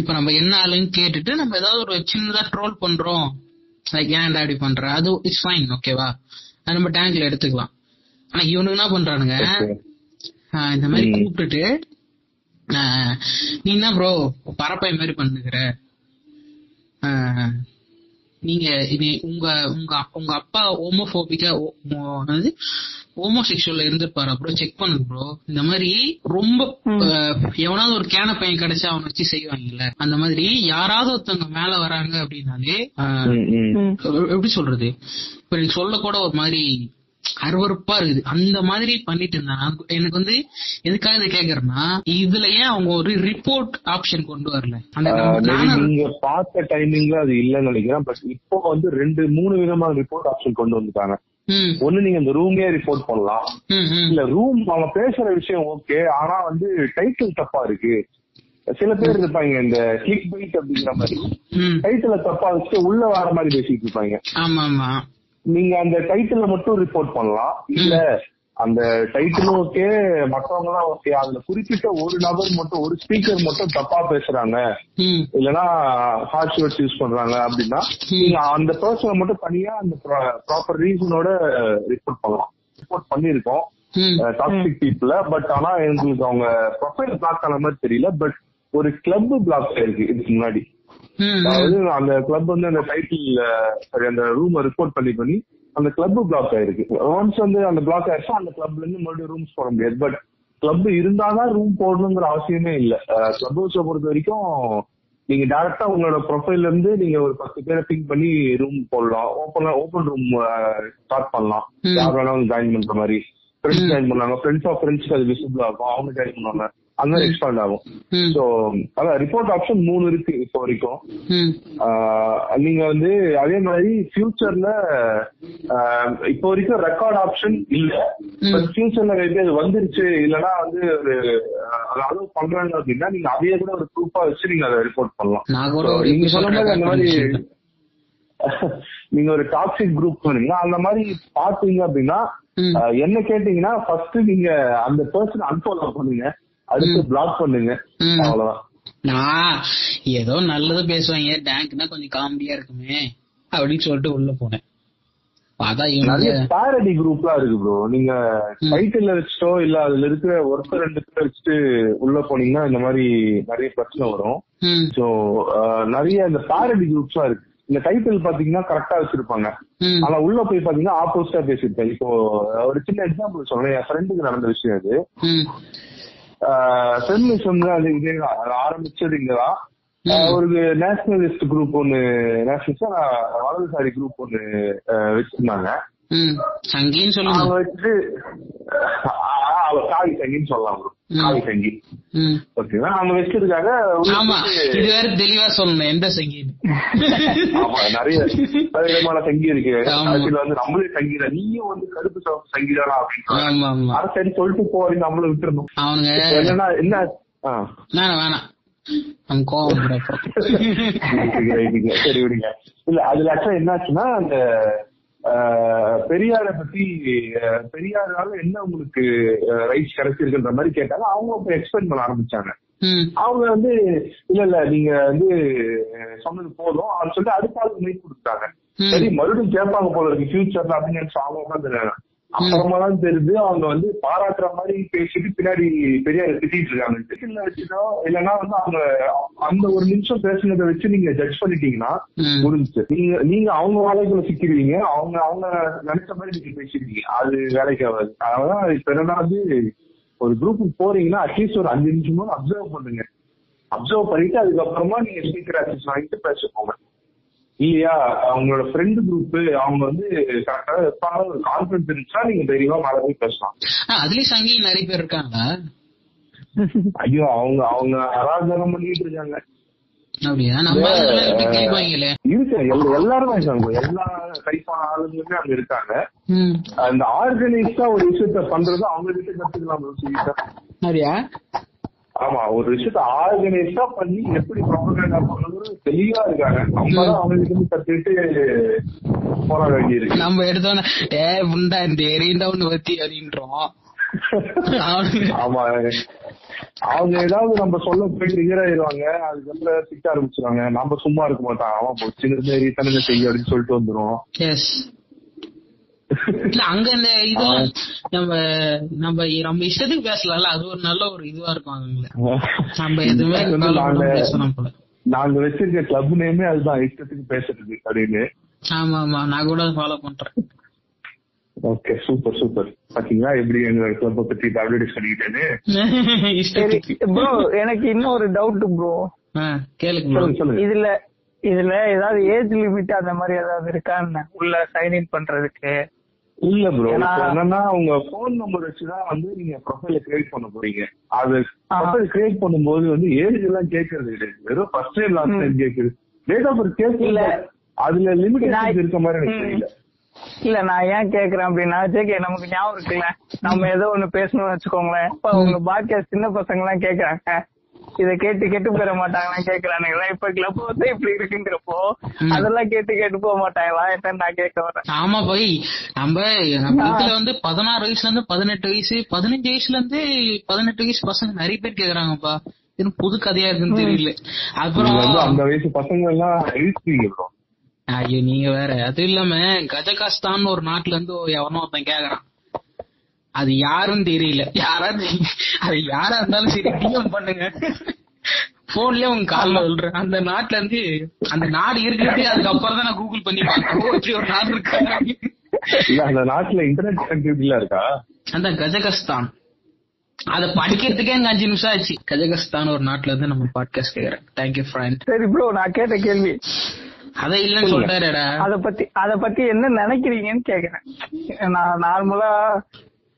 இப்ப நம்ம என்ன ஆளுன்னு கேட்டுட்டு நம்ம ஏதாவது ஒரு சின்னதா ட்ரோல் பண்றோம். லைக் ஏன்டா அப்படி பண்ற? அது இட்ஸ் ஃபைன் ஓகேவா அது நம்ம டேங்க்ல எடுத்துக்கலாம். ஆனா இவனுங்க என்ன பண்றானுங்க? இந்த மாதிரி. கூப்பிட்டுட்டு நீ என்ன ப்ரோ பரப்பை மாதிரி பண்ணுகிற? நீங்க இது உங்க உங்க உங்க அப்பா ஹோமோபோபிக்கா ஹோமோசெக்சுவல்ல இருந்திருப்பாரு. அப்புறம் செக் பண்ணுங்க ப்ரோ இந்த மாதிரி ரொம்ப எவனாவது ஒரு கேன பையன் கிடைச்சா அவனை வச்சு செய்வாங்கல்ல. அந்த மாதிரி யாராவது ஒருத்தவங்க மேல வராங்க அப்படின்னாலே எப்படி சொல்றது? இப்ப எனக்கு சொல்ல கூட ஒரு மாதிரி அருவருப்பா இருக்குது. அந்த மாதிரி பண்ணிட்டு இருந்தாங்க எனக்கு வந்து எதுக்காக இதை கேக்குறேன்னா இதுல ஏன் அவங்க ஒரு ரிப்போர்ட் ஆப்ஷன் கொண்டு வரல? நீங்க பார்த்த டைமிங்ல அது இல்லைன்னு நினைக்கிறேன். பட் இப்போ வந்து ரெண்டு மூணு விதமான ரிப்போர்ட் ஆப்ஷன் கொண்டு வந்துட்டாங்க. ஒண்ணு நீங்க இந்த ரூமே ரிப்போர்ட் பண்ணலாம். இல்ல ரூம் அவங்க பேசுற விஷயம் ஓகே ஆனா வந்து டைட்டில் தப்பா இருக்கு. சில பேர் இருப்பாங்க இந்த கிளிக் பைட் அப்படிங்கிற மாதிரி. டைட்டில தப்பா வச்சுட்டு உள்ள வர மாதிரி பேசிட்டு இருப்பாங்க. நீங்க அந்த டைட்டில மட்டும் ரிப்போர்ட் பண்ணலாம். இல்ல அந்த டைட்டிலும் ஓகே மத்தவங்க எல்லாம் ஓகே அதுல குறிப்பிட்ட ஒரு நபர் மட்டும் ஒரு ஸ்பீக்கர் மட்டும் தப்பா பேசுறாங்க. இல்லனா ஹார்ஷ் வேர்ட்ஸ் யூஸ் பண்றாங்க அப்படின்னா நீங்க அந்த பர்சனை மட்டும் தனியா அந்த ப்ராப்பர் ரீசனோட ரிப்போர்ட் பண்ணலாம். ரிப்போர்ட் பண்ணிருக்கோம் டாக்ஸிக் பீப்புள பட் ஆனா எங்களுக்கு அவங்க ப்ரொஃபைல் பிளாக் ஆன மாதிரி தெரியல. பட் ஒரு கிளப் பிளாக் ஆயிருக்கு இதுக்கு முன்னாடி. அதாவது அந்த கிளப் வந்து அந்த டைட்டில் சரி அந்த ரூம் ரிப்போர்ட் பண்ணி பண்ணி அந்த கிளப் பிளாக் ஆயிருக்கு. ஒன்ஸ் வந்து அந்த பிளாக் ஆயிடுச்சா அந்த கிளப்ல இருந்து மறுபடியும் ரூம்ஸ் போட முடியாது. பட் கிளப் இருந்தாதான் ரூம் போடணுங்கிற அவசியமே இல்ல. கிளப் ஹவுஸை பொறுத்த வரைக்கும் நீங்க டைரக்டா உங்களோட ப்ரொஃபைல்ல இருந்து நீங்க ஒரு பத்து பேரை பிங்க் பண்ணி ரூம் போடலாம். ஓப்பன் ஓப்பன் ரூம் ஸ்டார்ட் பண்ணலாம். யார் வேணாலும் ஜாயின் பண்ற மாதிரி. ஃப்ரெண்ட்ஸ் ஜாயின் பண்ணாங்க ஃப்ரெண்ட்ஸ் ஆஃப் ஃப்ரெண்ட்ஸ்க்கு அது விசிபிள் ஆகும். அவங்க ஜாயின் பண்ணுவாங்க. அந்த மாதிரி எக்ஸ்பாண்ட் ஆகும். சோ அதான் ரிப்போர்ட் ஆப்ஷன் மூணு இருக்கு இப்போ வரைக்கும். நீங்க வந்து அதே மாதிரி ஃபியூச்சர்ல இப்போ வரைக்கும் ரெக்கார்ட் ஆப்ஷன் இல்ல. ஃபியூச்சர்ல மேபி அது வந்துருச்சு இல்லனா வந்து ஒரு அலோவ் பண்றாங்க அப்படின்னா நீங்க அதையே கூட ஒரு ப்ரூஃபா வச்சு நீங்க அதை ரிப்போர்ட் பண்ணலாம். நீங்க சொன்ன மாதிரி அந்த மாதிரி *laughs* நீங்க ஒரு டாக்ஸிக் குரூப் சொன்னீங்க அந்த மாதிரி பாத்தீங்க அப்படின்னா என்ன கேட்டீங்கன்னா ஃபர்ஸ்ட் நீங்க அந்த பர்சன் அன்ஃபாலோ பண்ணுங்க. அடுத்து பிளாக் பண்ணுங்க. அவ்வளவுதான். நான் ஏதோ நல்லது பேசுவாங்க. டேங்க்னா கொஞ்சம் காமெடியா இருக்குமே அப்படின்னு சொல்லிட்டு உள்ள போனேன். அதான் நிறைய பேரடி குரூப்லாம் இருக்கு ப்ரோ நீங்க. டைட்டில் வச்சுட்டோ இல்ல அதுல இருக்கிற ஒருத்தர் ரெண்டு பேர் வச்சுட்டு உள்ள போனீங்கன்னா இந்த மாதிரி நிறைய பிரச்சனை வரும். சோ நிறைய இந்த பேரடி குரூப்ஸ்லாம் இருக்கு. இந்த டைட்டில் பாத்தீங்கன்னா கரெக்டா வச்சிருப்பாங்க. ஆனா உள்ள போய் பாத்தீங்கன்னா ஆப்போசிட்டா பேசிருப்பேன் இப்போ ஒரு சின்ன எக்ஸாம்பிள் சொல்றேன். என் ஃப்ரெண்டுக்கு நடந்த விஷயம் ம், ஃபெமினிசம் அது இதே தான். அது ஆரம்பிச்சது இங்கதான் ஒரு நேஷனலிஸ்ட் குரூப் ஒன்னு நேஷனலிஸ்டா வலதுசாரி குரூப் ஒன்னு வச்சிருந்தாங்க. சங்கின்னு சொல்லுங்க. அவங்க அவ காவி சங்கின்னு சொல்லலாம். காவி சங்கி. ஓகேவா? அவங்க வச்சிருக்காங்க உள்ள ஆமா. இது வேற தெளிவா சொல்லணும் எந்த ஆமா நிறைய பல விதமான சங்கி இருக்கு. அதுல வந்து நம்மளே சங்கீதா நீயும் வந்து கருப்பு சங்கீதானா அப்படின்னு அதை சரி சொல்லிட்டு போ அப்படின்னு நம்மளும் விட்டுறணும். அவனுங்க. என்னன்னா என்ன. வேணாம் வேணாம். *laughs* சரி விடுங்க. இல்ல அதுல ஆக்சுவலா என்னாச்சுன்னா அந்த பெரியாரை பத்தி பெரியாரால என்ன உங்களுக்கு ரைட்ஸ் கிடைச்சிருக்குன்ற மாதிரி கேட்டாங்க. அவங்க அப்ப எக்ஸ்பிளைன் பண்ண ஆரம்பிச்சாங்க. அவங்க வந்து இல்ல இல்ல நீங்க வந்து சொன்னது போதும். அப்படின்னு சொல்லிட்டு அடுத்த ஆளுக்கு மீட் கொடுத்தாங்க. சரி மறுபடியும் கேட்பாங்க போல இருக்கு. ஃபியூச்சர்ல அப்படின்னு நினைச்சு அவங்க உட்காந்துருக்காங்க அப்புறமா தான் தெரியுது அவங்க வந்து பாராட்டுற மாதிரி பேசிட்டு பின்னாடி பெரியார் திட்டிட்டு இருக்காங்க. இல்லைன்னா வந்து அவங்க அந்த ஒரு நிமிஷம் பேசுனதை வச்சு நீங்க ஜட்ஜ் பண்ணிட்டீங்கன்னா. முடிஞ்சுச்சு நீங்க நீங்க அவங்க வேலைக்குள்ள சிக்கிடுவீங்க அவங்க அவங்க நினைச்ச மாதிரி நீங்க பேசிடுவீங்க. அது வேலைக்கு ஆகாது. அதனால இப்ப என்னன்னா ஒரு குரூப்புக்கு போறீங்கன்னா அட்லீஸ்ட் ஒரு அஞ்சு நிமிஷமும் அப்சர்வ் பண்ணுங்க. அப்சர்வ் பண்ணிட்டு அதுக்கப்புறமா நீங்க ஸ்பீக்கர் ஆக்சஸ் வாங்கிட்டு பேச போங்க இல்லையா? அவங்களோட ஃப்ரெண்ட் குரூப் அவங்க வந்து கரெக்டா வைப்பாங்க ஒரு கான்பிடன்ஸ் இருந்துச்சா நீங்க தைரியமா மேல போய் பேசலாம். அதுலயும் சங்கி நிறைய பேர் இருக்காங்களா ஐயோ அவங்க அவங்க அராஜகம் பண்ணிட்டு இருக்காங்க. எல்லாருமே இருக்காங்க. எல்லா டைப்பான ஆளுங்களுமே அங்க இருக்காங்க. அந்த ஆர்கனைஸ்டா ஒரு விஷயத்த பண்றது அவங்க கிட்ட கத்துக்கலாம் ஆமா ஒரு விஷயத்த ஆர்கனைஸ்டா பண்ணி எப்படி ப்ரொபகேண்டா பண்ணணும்னு தெளிவா இருக்காங்க. நம்ம தான் அவங்க கிட்ட இருந்து கத்துக்கிட்டு போராட வேண்டியிருக்கு. நம்ம எடுத்தோன்னே ஏ புண்டா இந்த எரியுண்டா ஒண்ணு அப்படின்றோம் அவனுங்க ஆமா. அவங்க ஏதாவது நம்ம சொல்ல போய் ட்ரிகர் ஆயிருவாங்க அதுக்கப்புறம் திட்ட ஆரம்பிச்சிருவாங்க. நம்ம சும்மா இருக்க மாட்டான் அவன் போ, சின்ன சரி தனங்க செய்ய அப்படின்னு சொல்லிட்டு வந்துரும். எஸ் இல்ல அங்க இந்த இதெல்லாம் நம்ம நம்ம நம்ம இஷ்டத்துக்கு பேசலாம்ல. அது ஒரு நல்ல ஒரு இதுவா இருக்கும் அங்க நம்ம எதுவுமே பேசணும் போல. நாங்க வச்சிருக்க கிளப் நேமே அதுதான் இஷ்டத்துக்கு பேசுறது அப்படின்னு. ஆமா ஆமா நான் கூட ஃபாலோ பண்றேன். ஓகே சூப்பர் சூப்பர் பாத்தீங்களா? எப்படி எங்க கிளப்ப பத்தி அட்வர்டைஸ் பண்ணிக்கிட்டேன்னு ப்ரோ எனக்கு இன்னொரு டவுட் ப்ரோ கேளுங்க இதுல இதுல ஏதாவது ஏஜ் லிமிட் அந்த மாதிரி ஏதாவது இருக்கான்னு உள்ள சைன் இன் பண்றதுக்கு. இல்ல ப்ரோ என்னன்னா உங்க போன் நம்பர் வச்சுதான் வந்து நீங்க ப்ரொஃபைல கிரியேட் பண்ண போறீங்க. அது. ப்ரொஃபைல் கிரியேட் பண்ணும்போது வந்து ஏஜ் எல்லாம் கேட்கறது கிடையாது. வெறும் ஃபர்ஸ்ட் டைம் லாஸ்ட் டைம் கேக்குது. டேட் ஆஃப் பர்த் கேட்கல இல்ல. அதுல லிமிடேஷன் இருக்க மாதிரி எனக்கு. தெரியல. இல்ல நான் ஏன் கேக்குறேன் அப்படின்னா ஜேகே நமக்கு ஞாபகம் இருக்குல்ல. நம்ம ஏதோ ஒண்ணு பேசணும்னு வச்சுக்கோங்களேன். இப்ப உங்க பாட்காஸ்ட் சின்ன பசங்க எல்லாம் கேக்குறாங்க. இத கேட்டு கேட்டு பெற மாட்டாங்களா கேக்குறானுங்களா இப்ப கிளப் வந்து இப்படி இருக்குங்கிறப்போ. அதெல்லாம் கேட்டு கேட்டு போக மாட்டாங்களா என்னன்னு நான் கேட்க வரேன். ஆமா போய் நம்ம நம்ம இதுல வந்து பதினாறு வயசுல இருந்து பதினெட்டு வயசு பதினஞ்சு வயசுல இருந்து பதினெட்டு வயசு பசங்க நிறைய பேர் கேக்குறாங்கப்பா. இது புது கதையா இருக்குன்னு தெரியல. அப்புறம் அந்த வயசு பசங்க எல்லாம் ஐயோ நீங்க வேற. அது இல்லாம கஜகஸ்தான் ஒரு நாட்டுல இருந்து எவனோ ஒருத்தன் கேக்குறான். அது யாருன்னு தெரியல. யாராவது அது யாரா இருந்தாலும் சரி டிஎம் பண்ணுங்க. போன்லயே உங்க கால்ல சொல்றேன் அந்த நாட்டுல இருந்து அந்த நாடு இருக்கிறதே அதுக்கப்புறம் தான் நான் கூகுள் பண்ணி பார்த்தேன் இப்படி ஒரு நாடு இருக்கா? அந்த நாட்டுல இன்டர்நெட் கனெக்டிவிட்டி இருக்கா? அந்த கஜகஸ்தான். அத படிக்கிறதுக்கே எனக்கு அஞ்சு நிமிஷம் ஆச்சு. கஜகஸ்தான் ஒரு நாட்டுல இருந்து நம்ம பாட்காஸ்ட் கேக்குறேன். தேங்க்யூ ஃப்ரெண்ட் சரி ப்ரோ நான் கேட்ட கேள்வி. அதை இல்லன்னு சொல்றாருடா அத பத்தி அத பத்தி என்ன நினைக்கிறீங்கன்னு கேக்குறேன். நான் நார்மலா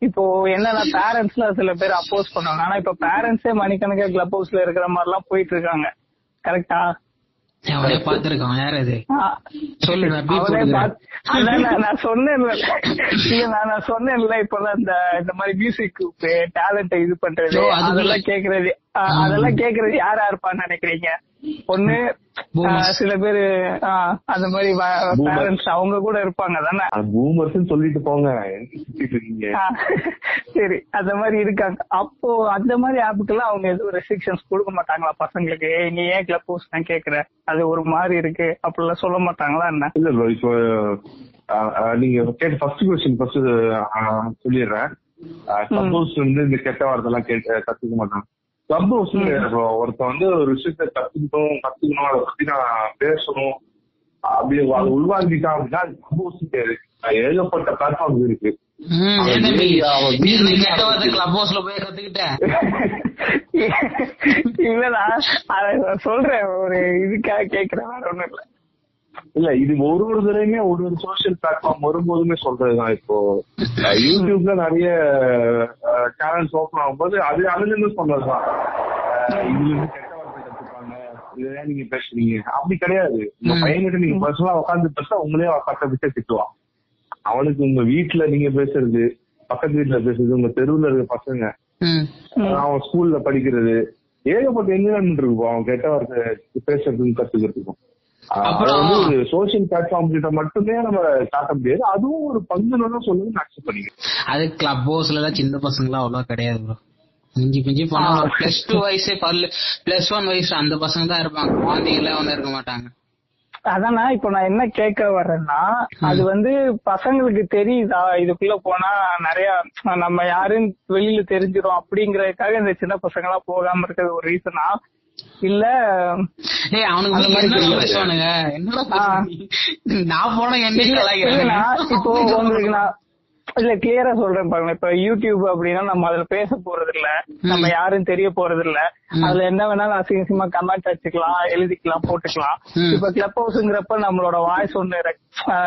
இப்போ என்னன்னா பேரண்ட்ஸ்ல சில பேர் அப்போஸ் பண்ணுவாங்க. ஆனா இப்ப பேரண்ட்ஸே மணிக்கணக்கா கிளப் ஹவுஸ்ல இருக்கிற மாதிரி எல்லாம் போயிட்டு இருக்காங்க. கரெக்டா அவனே பாத்துருக்கான் யார் அது? சொல்லு, நான் சொன்னேன்ல. இல்ல நான் சொன்னேன்ல. இப்பெல்லாம் இந்த இந்த மாதிரி மியூசிக் டேலண்ட் இது பண்றது அதெல்லாம் கேக்குறது அதெல்லாம் கேக்குறது யாரா இருப்பான்னு நினைக்கிறீங்க? ஒண்ணு சில பேரு அந்த மாதிரி. பேரண்ட்ஸ் அவங்க கூட இருப்பாங்க தானே? பூமர்ஸ் சொல்லிட்டு போங்க. சரி அந்த மாதிரி இருக்காங்க. அப்போ அந்த மாதிரி ஆப்புக்கெல்லாம் அவங்க எதுவும் ரெஸ்ட்ரிக்ஷன்ஸ் கொடுக்க மாட்டாங்களா பசங்களுக்கு? "ஏய், நீ ஏன் கிளப் ஹவுஸ் தான் கேக்குற அது ஒரு மாதிரி இருக்கு. அப்படிலாம் சொல்ல மாட்டாங்களா என்ன? இல்ல இப்போ நீங்க கேட்ட ஃபர்ஸ்ட் கொஸ்டின் ஃபர்ஸ்ட் சொல்லிடுறேன். ஹவுஸ் வந்து இந்த கெட்ட வார்த்தை எல்லாம் கேட்டு கத்துக்க மாட்டாங்க. கிளப் ஹவுஸ் ஒருத்தன் வந்து ஒரு விஷயத்த கத்துக்கணும் கத்துக்கணும் அதை பத்தி நான் பேசணும். அப்படி அதை உள்வாங்கிட்டான் அப்படின்னா அது சம்பவம் ஏகப்பட்ட பிளாட்ஃபார்ம்ஸ் இருக்கு. இல்லடா அத நான் சொல்றேன். ஒரு இதுக்காக கேக்குறேன் வேற ஒண்ணும் இல்ல. இல்ல இது ஒரு ஒரு தடவையுமே ஒரு ஒரு சோசியல் பிளாட்ஃபார்ம் வரும்போதுமே சொல்றதுதான் இப்போ. *laughs* யூடியூப்ல நிறைய சேனல்ஸ் ஓபன் ஆகும்போது அது அதுல இருந்து சொன்னதுதான் இதுல இருந்து கெட்ட வார்த்தை கத்துப்பாங்க. இதெல்லாம் நீங்க பேசுறீங்க. அப்படி கிடையாது. உங்க. பையன்கிட்ட நீங்க பர்சனலா உட்காந்து பேச உங்களே பக்கத்தை விட்டு திட்டுவான். அவனுக்கு உங்க வீட்டுல நீங்க பேசுறது பக்கத்து வீட்டுல பேசுறது உங்க தெருவுல இருக்க பசங்க. அவன் ஸ்கூல்ல படிக்கிறது ஏகப்பட்ட என்விரான்மெண்ட் இருக்கும். அவன் கெட்ட வார்த்தை பேசுறதுக்கும் கத்துக்கிறதுக்கும். வந்து ஒரு சோசியல் பிளாட்ஃபார்ம் கிட்ட மட்டுமே நம்ம காட்ட முடியாது. அதுவும் ஒரு பங்குன்னு சொல்லுங்க அக்செப்ட் பண்ணிக்கிறேன். அது கிளப் ஹவுஸ்ல எல்லாம் சின்ன பசங்களாம் அவ்வளவா கிடையாது ப்ரோ மிஞ்சி மிஞ்சி போனா பிளஸ் டூ வயசு பிளஸ் ஒன் வயசு அந்த பசங்க தான் இருப்பாங்க. குழந்தைங்களே ஒன்னும் இருக்க மாட்டாங்க. அதானா இப்ப நான் என்ன கேட்க வர்றேன்னா அது வந்து பசங்களுக்கு தெரியுதா? இதுக்குள்ள போனா நிறைய நம்ம யாருன்னு வெளியில தெரிஞ்சிரும் அப்படிங்கறதுக்காக இந்த சின்ன பசங்க எல்லாம் போகாம இருக்கிறது ஒரு ரீசனா இல்ல. ஏய் அவனுக்கு அந்த போய் மாதிரி என்னடா. பேசுவானுங்க? என்னடா? நான் போன இப்போ உங்களுக்கு நான் இல்ல கிளியரா சொல்றேன் பாருங்க. இப்ப யூடியூப் அப்படின்னா நம்ம அதுல பேச போறது இல்ல நம்ம யாரும் தெரிய போறது இல்ல. அதுல என்ன வேணாலும் அசிங்கமா கமெண்ட் வச்சுக்கலாம் எழுதிக்கலாம் போட்டுக்கலாம். இப்ப கிளப் ஹவுஸ்ங்கிறப்ப நம்மளோட வாய்ஸ் ஒண்ணு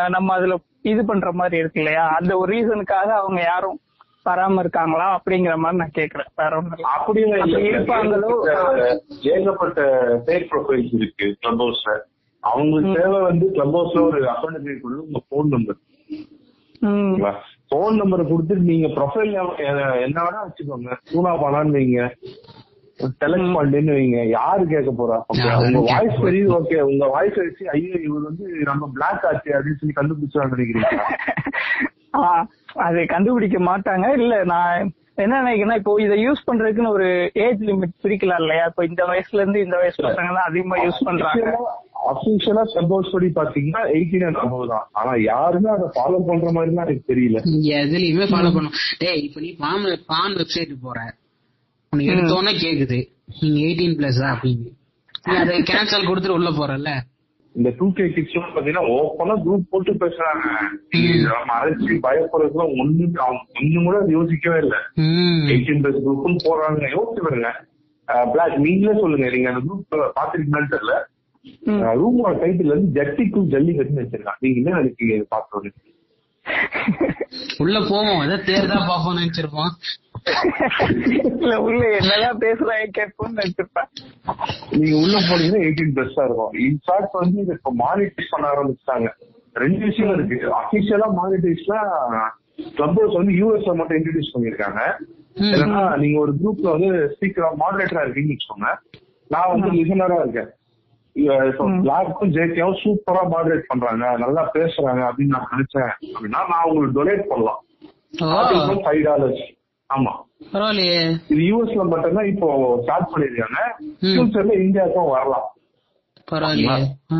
நம்ம அதுல இது பண்ற மாதிரி இருக்கு இல்லையா? அந்த ஒரு ரீசனுக்காக அவங்க யாரும் வராம இருக்காங்களா அப்படிங்கிற மாதிரி நான் கேக்குறேன். வேற ஒண்ணும் இல்ல. அப்படியெல்லாம் இல்ல. அப்படி இருப்பாங்களோ? ஏகப்பட்ட- ஃபேக் ப்ரொஃபைல்ஸ் இருக்கு கிளப் ஹவுஸ்ல அவங்களுக்கு தேவை வந்து கிளப் ஹவுஸ்ல ஒரு அக்கௌண்ட் கிரியேட் பண்ணி உங்க போன் நம்பர். போன் நம்பரை கொடுத்துட்டு நீங்க ப்ரொஃபைல் என்ன வேணா வச்சுக்கோங்க. சூனா பானான்னு வைங்க. செலக்ட் பண்ணின்னு வைங்க. யாரு கேட்க போறா? உங்க வாய்ஸ். தெரியுது ஓகே உங்க வாய்ஸ் வச்சு ஐயோ இவர் வந்து நம்ம பிளாக் ஆச்சு அப்படின்னு சொல்லி கண்டுபிடிச்சான்னு நினைக்கிறீங்க ஆ, அது கண்டுபிடிக்க மாட்டாங்க. இல்ல நான் என்ன நினைக்கிறேன்னா இப்போ இதை யூஸ் பண்றதுக்குன்னு ஒரு ஏஜ் லிமிட் பிரிக்கலாம் இல்லையா? இப்போ இந்த வயசுல இருந்து இந்த வயசு பசங்க தான் அதிகமா யூஸ் பண்றாங்க. அபிஷியலா சப்போஸ் படி பாத்தீங்கன்னா எயிட்டீன் அண்ட் அபவ் தான். ஆனா யாருமே அதை ஃபாலோ பண்ற மாதிரி எனக்கு தெரியல. நீங்க எதுலயுமே ஃபாலோ பண்ணும் டேய் இப்ப நீ பான் பான் வெப்சைட் போற. உனக்கு எடுத்தோன்னே கேக்குது. நீங்க எயிட்டீன் பிளஸ் அப்படின்னு. நீ அதை கேன்சல் கொடுத்துட்டு உள்ள போறல இந்த டூ கே கிட்ஸ் பாத்தீங்கன்னா ஓப்பனா குரூப் போட்டு பேசுறாங்க. நம்ம அழைச்சி பயப்படுறதுலாம் ஒண்ணுமே கூட யோசிக்கவே இல்லை. ம். எயிட்டீன் பிளஸ் குரூப்னு போறாங்க யோசிச்சு பாருங்க. பிளாக் நீங்களே சொல்லுங்க. நீங்க அந்த குரூப் பாத்துருக்கீங்கன்னு தெரியல. ரூமோட டைட்டில் வந்து ஜட்டிக்கும் ஜல்லிக்கட்டுன்னு வச்சிருக்கான் நீங்க என்ன நினைக்கிறீங்க இதை பார்த்தோன்னு உள்ள போவோம் ஏதோ தேர்தா பாப்போம்னு நினைச்சிருப்போம். இல்ல உள்ள என்னதான் பேசுறாங்க கேட்போம்னு நினைச்சிருப்பேன் நீங்க உள்ள போனீங்கன்னா எயிட்டீன் பிளஸ் தான் இருக்கும். இன்ஃபேக்ட் வந்து இதை இப்ப மானிட்டைஸ் பண்ண ஆரம்பிச்சிட்டாங்க. ரெண்டு விஷயம் இருக்கு. அபிஷியலா மானிட்டைஸ்னா கிளப் ஹவுஸ் வந்து யூஎஸ்ல மட்டும் இன்ட்ரடியூஸ் பண்ணிருக்காங்க. இல்லைன்னா நீங்க ஒரு குரூப்ல வந்து ஸ்பீக்கரா மாடரேட்டரா இருக்கீங்கன்னு வச்சுக்கோங்க. நான் வந்து லிசனரா இருக்கேன். பிளாக்கும் ஜேகேவும் சூப்பரா மாடரேட் பண்றாங்க. நல்லா பேசுறாங்க அப்படின்னு நான் நினைச்சேன் அப்படின்னா நான் உங்களுக்கு டொனேட் பண்ணலாம். ஃபைவ் டாலர்ஸ் ஆமா. பரவாயில்லையே. இது யூஎஸ்ல மட்டும்தான் இப்போ ஸ்டார்ட் பண்ணிருக்காங்க. ஃபியூச்சர்ல இந்தியாவுக்கும் வரலாம்.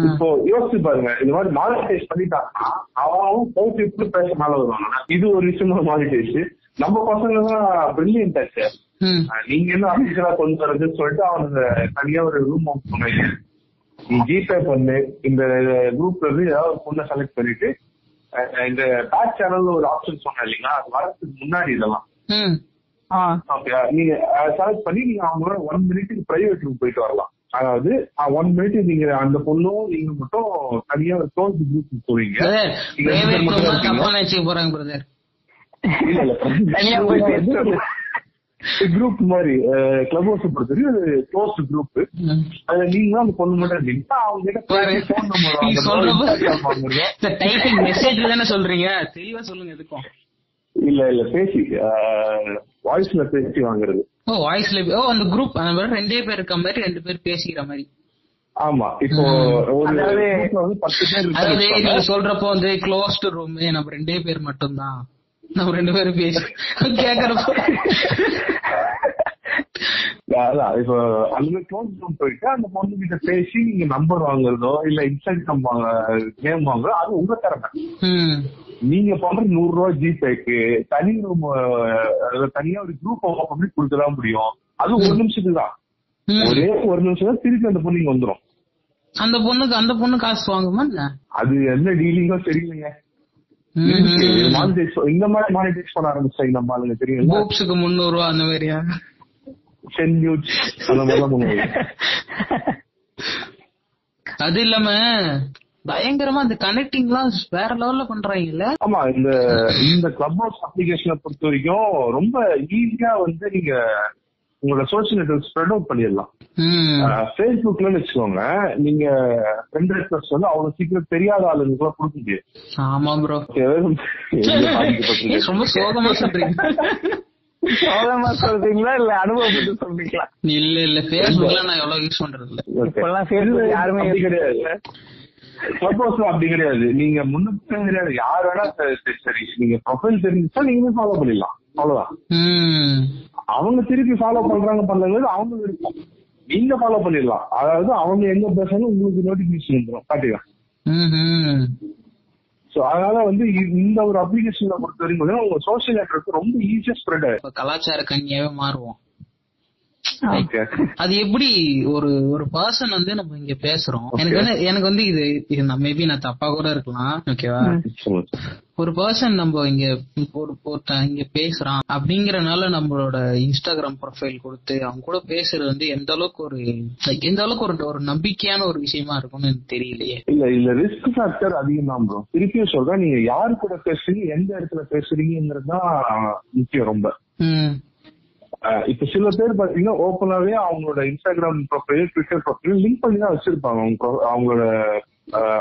இப்போ யோசிச்சு பாருங்க. இந்த மாதிரி மானிட்டைஸ் பண்ணிட்டாங்கன்னா அவன் போட்டு பேச மேல வருவாங்க இது ஒரு விஷயமா மானிட்டைஸ் நம்ம பசங்க தான் பிரில்லியன்ட் ஆச்சு. நீங்க என்ன அபிஷியலா கொண்டு வரதுன்னு சொல்லிட்டு அவனுக்கு தனியா ஒரு ரூம் பண்ணீங்க நீ ஜிபே பண்ணு. இந்த குரூப்ல இருந்து ஏதாவது ஒரு பொண்ணை செலக்ட் பண்ணிட்டு இந்த பேக் சேனல்ல ஒரு ஆப்ஷன் சொன்னேன் இல்லைங்களா? அது வரதுக்கு முன்னாடி இதெல்லாம். ஓகே நீங்க செலக்ட் பண்ணி நீங்க அவங்களோட ஒன் மினிட்டுக்கு பிரைவேட் ரூம் போயிட்டு வரலாம். அதாவது ஒன் மினிட் நீங்க அந்த பொண்ணும் நீங்க மட்டும் தனியா ஒரு க்ளோஸ் குரூப் போவீங்க. இல்ல இல்ல. குரூப் மாதிரி கிளப் ஹவுஸ் பொறுத்தவரைக்கும் அது க்ளோஸ் குரூப் அதுல நீங்க தான் அந்த பொண்ணு மட்டும் இருக்கீங்க அவங்க கிட்ட சொல்றீங்க? தெளிவா சொல்லுங்க எதுக்கும். இல்ல இல்ல பேசி வாய்ஸ்ல பேசி வாங்குறது. ஓ வாய்ஸ்ல ஓ அந்த குரூப் அந்த மாதிரி ரெண்டே பேர் இருக்க மாதிரி ரெண்டு பேர் பேசிக்கிற மாதிரி. ஆமா இப்போ ஒரு பத்து பேர். நீங்க சொல்றப்போ வந்து க்ளோஸ்டு ரூம் நம்ம ரெண்டே பேர் மட்டும்தான். நம்ம ரெண்டு பேரும் பேசி கேக்குறப்போ. இப்போ அந்த க்ளோஸ் போயிட்டு அந்த பொண்ணு கிட்ட பேசி நீங்க நம்பர் வாங்குறதோ இல்ல இன்ஸ்டாகிராம் வாங்க நேம் வாங்குறதோ அது உங்க திறமை நீங்க பண்ற நூறு ரூபாய் ஜிபேக்கு தனி ரூம் தனியா ஒரு குரூப் பண்ணி கொடுக்கதான் முடியும். அது ஒரு நிமிஷத்துக்கு தான். ஒரே ஒரு நிமிஷம் தான் திருப்பி அந்த பொண்ணு இங்க வந்துரும். அந்த பொண்ணுக்கு அந்த பொண்ணு காசு வாங்குமா அது என்ன டீலிங்கோ தெரியலங்க. இந்த மாதிரி மானிட்டைஸ் பண்ண ஆரம்பிச்சாங்க நம்ம ஆளுங்க தெரியுங்களா? பூப்ஸுக்கு முந்நூறு ரூபா அந்த மாதிரியா? சென் நியூஸ் அந்த மாதிரிலாம் அது இல்லாம பயங்கரமா அந்த கனெக்டிங் எல்லாம் வேற லெவல்ல பண்றாங்கல்ல? ஆமா இந்த இந்த கிளப் ஹவுஸ் அப்ளிகேஷனை பொறுத்த வரைக்கும் ரொம்ப ஈஸியா வந்து நீங்க உங்களோட சோசியல் நெட்ஒர்க் ஸ்ப்ரெட் அவுட் பண்ணிடலாம். ஃபேஸ்புக்ல வச்சுக்கோங்க நீங்க ஃப்ரெண்ட் ரெக்வஸ்ட் வந்து அவ்வளவு சீக்கிரம் தெரியாத ஆளுங்களுக்குலாம் கொடுக்க முடியாது. ஆமா ப்ரோ? ரொம்ப சோகமா சொல்றீங்க. சொல்றீங்களா இல்ல அனுபவப்பட்டு சொல்றீங்களா? இல்ல இல்ல. பேஸ்புக்ல நான் எவ்வளவு யூஸ் பண்றது இல்ல. இப்பெல்லாம் யாருமே கிடையாது. சப்போஸ் அப்படி கிடையாது. நீங்க முன்னுக்கு தெரியாது யார் வேணா சரி நீங்க ப்ரொஃபைல் தெரிஞ்சுச்சா நீங்க ஃபாலோ பண்ணிடலாம். அவ்வளவுதான். அவங்க திருப்பி ஃபாலோ பண்றாங்க பண்ணலங்கிறது அவங்க விருப்பம். நீங்க ஃபாலோ பண்ணிடலாம். அதாவது அவங்க எங்க பேசணும் உங்களுக்கு நோட்டிபிகேஷன் வந்துடும் பாத்தீங்களா. சோ அதனால வந்து இந்த ஒரு அப்ளிகேஷன்ல பொறுத்த வரைக்கும் உங்க சோசியல் நெட்ஒர்க் ரொம்ப ஈஸியா ஸ்ப்ரெட் இப்ப கலாச்சார கன்னியாவே மாறுவோம். அது எப்படி ஒரு ஒரு பர்சன் வந்து நம்ம இங்க பேசுறோம். எனக்கு வந்து எனக்கு வந்து இது மேபி நான் தப்பா கூட இருக்கலாம் ஓகேவா ஒரு பர்சன் நம்ம இங்க ஒரு ஒருத்தன் இங்க பேசுறான் அப்படிங்கறனால நம்மளோட இன்ஸ்டாகிராம் ப்ரொஃபைல் கொடுத்து அவங்க கூட பேசுறது வந்து எந்த அளவுக்கு ஒரு எந்த அளவுக்கு ஒரு ஒரு நம்பிக்கையான ஒரு விஷயமா இருக்கும்னு எனக்கு தெரியலையே. இல்ல இல்ல ரிஸ்க் ஃபேக்டர் அதிகம் தான் ப்ரோ திருப்பியும் சொல்றேன் நீங்க யாரு கூட பேசுறீங்க எந்த இடத்துல பேசுறீங்கிறது தான் முக்கியம் ரொம்ப. இப்ப சில பேர் பாத்தீங்கன்னா ஓப்பனாவே அவங்களோட Instagram profile Twitter profile link பண்ணி தான் வச்சிருப்பாங்க அவங்க அவங்களோட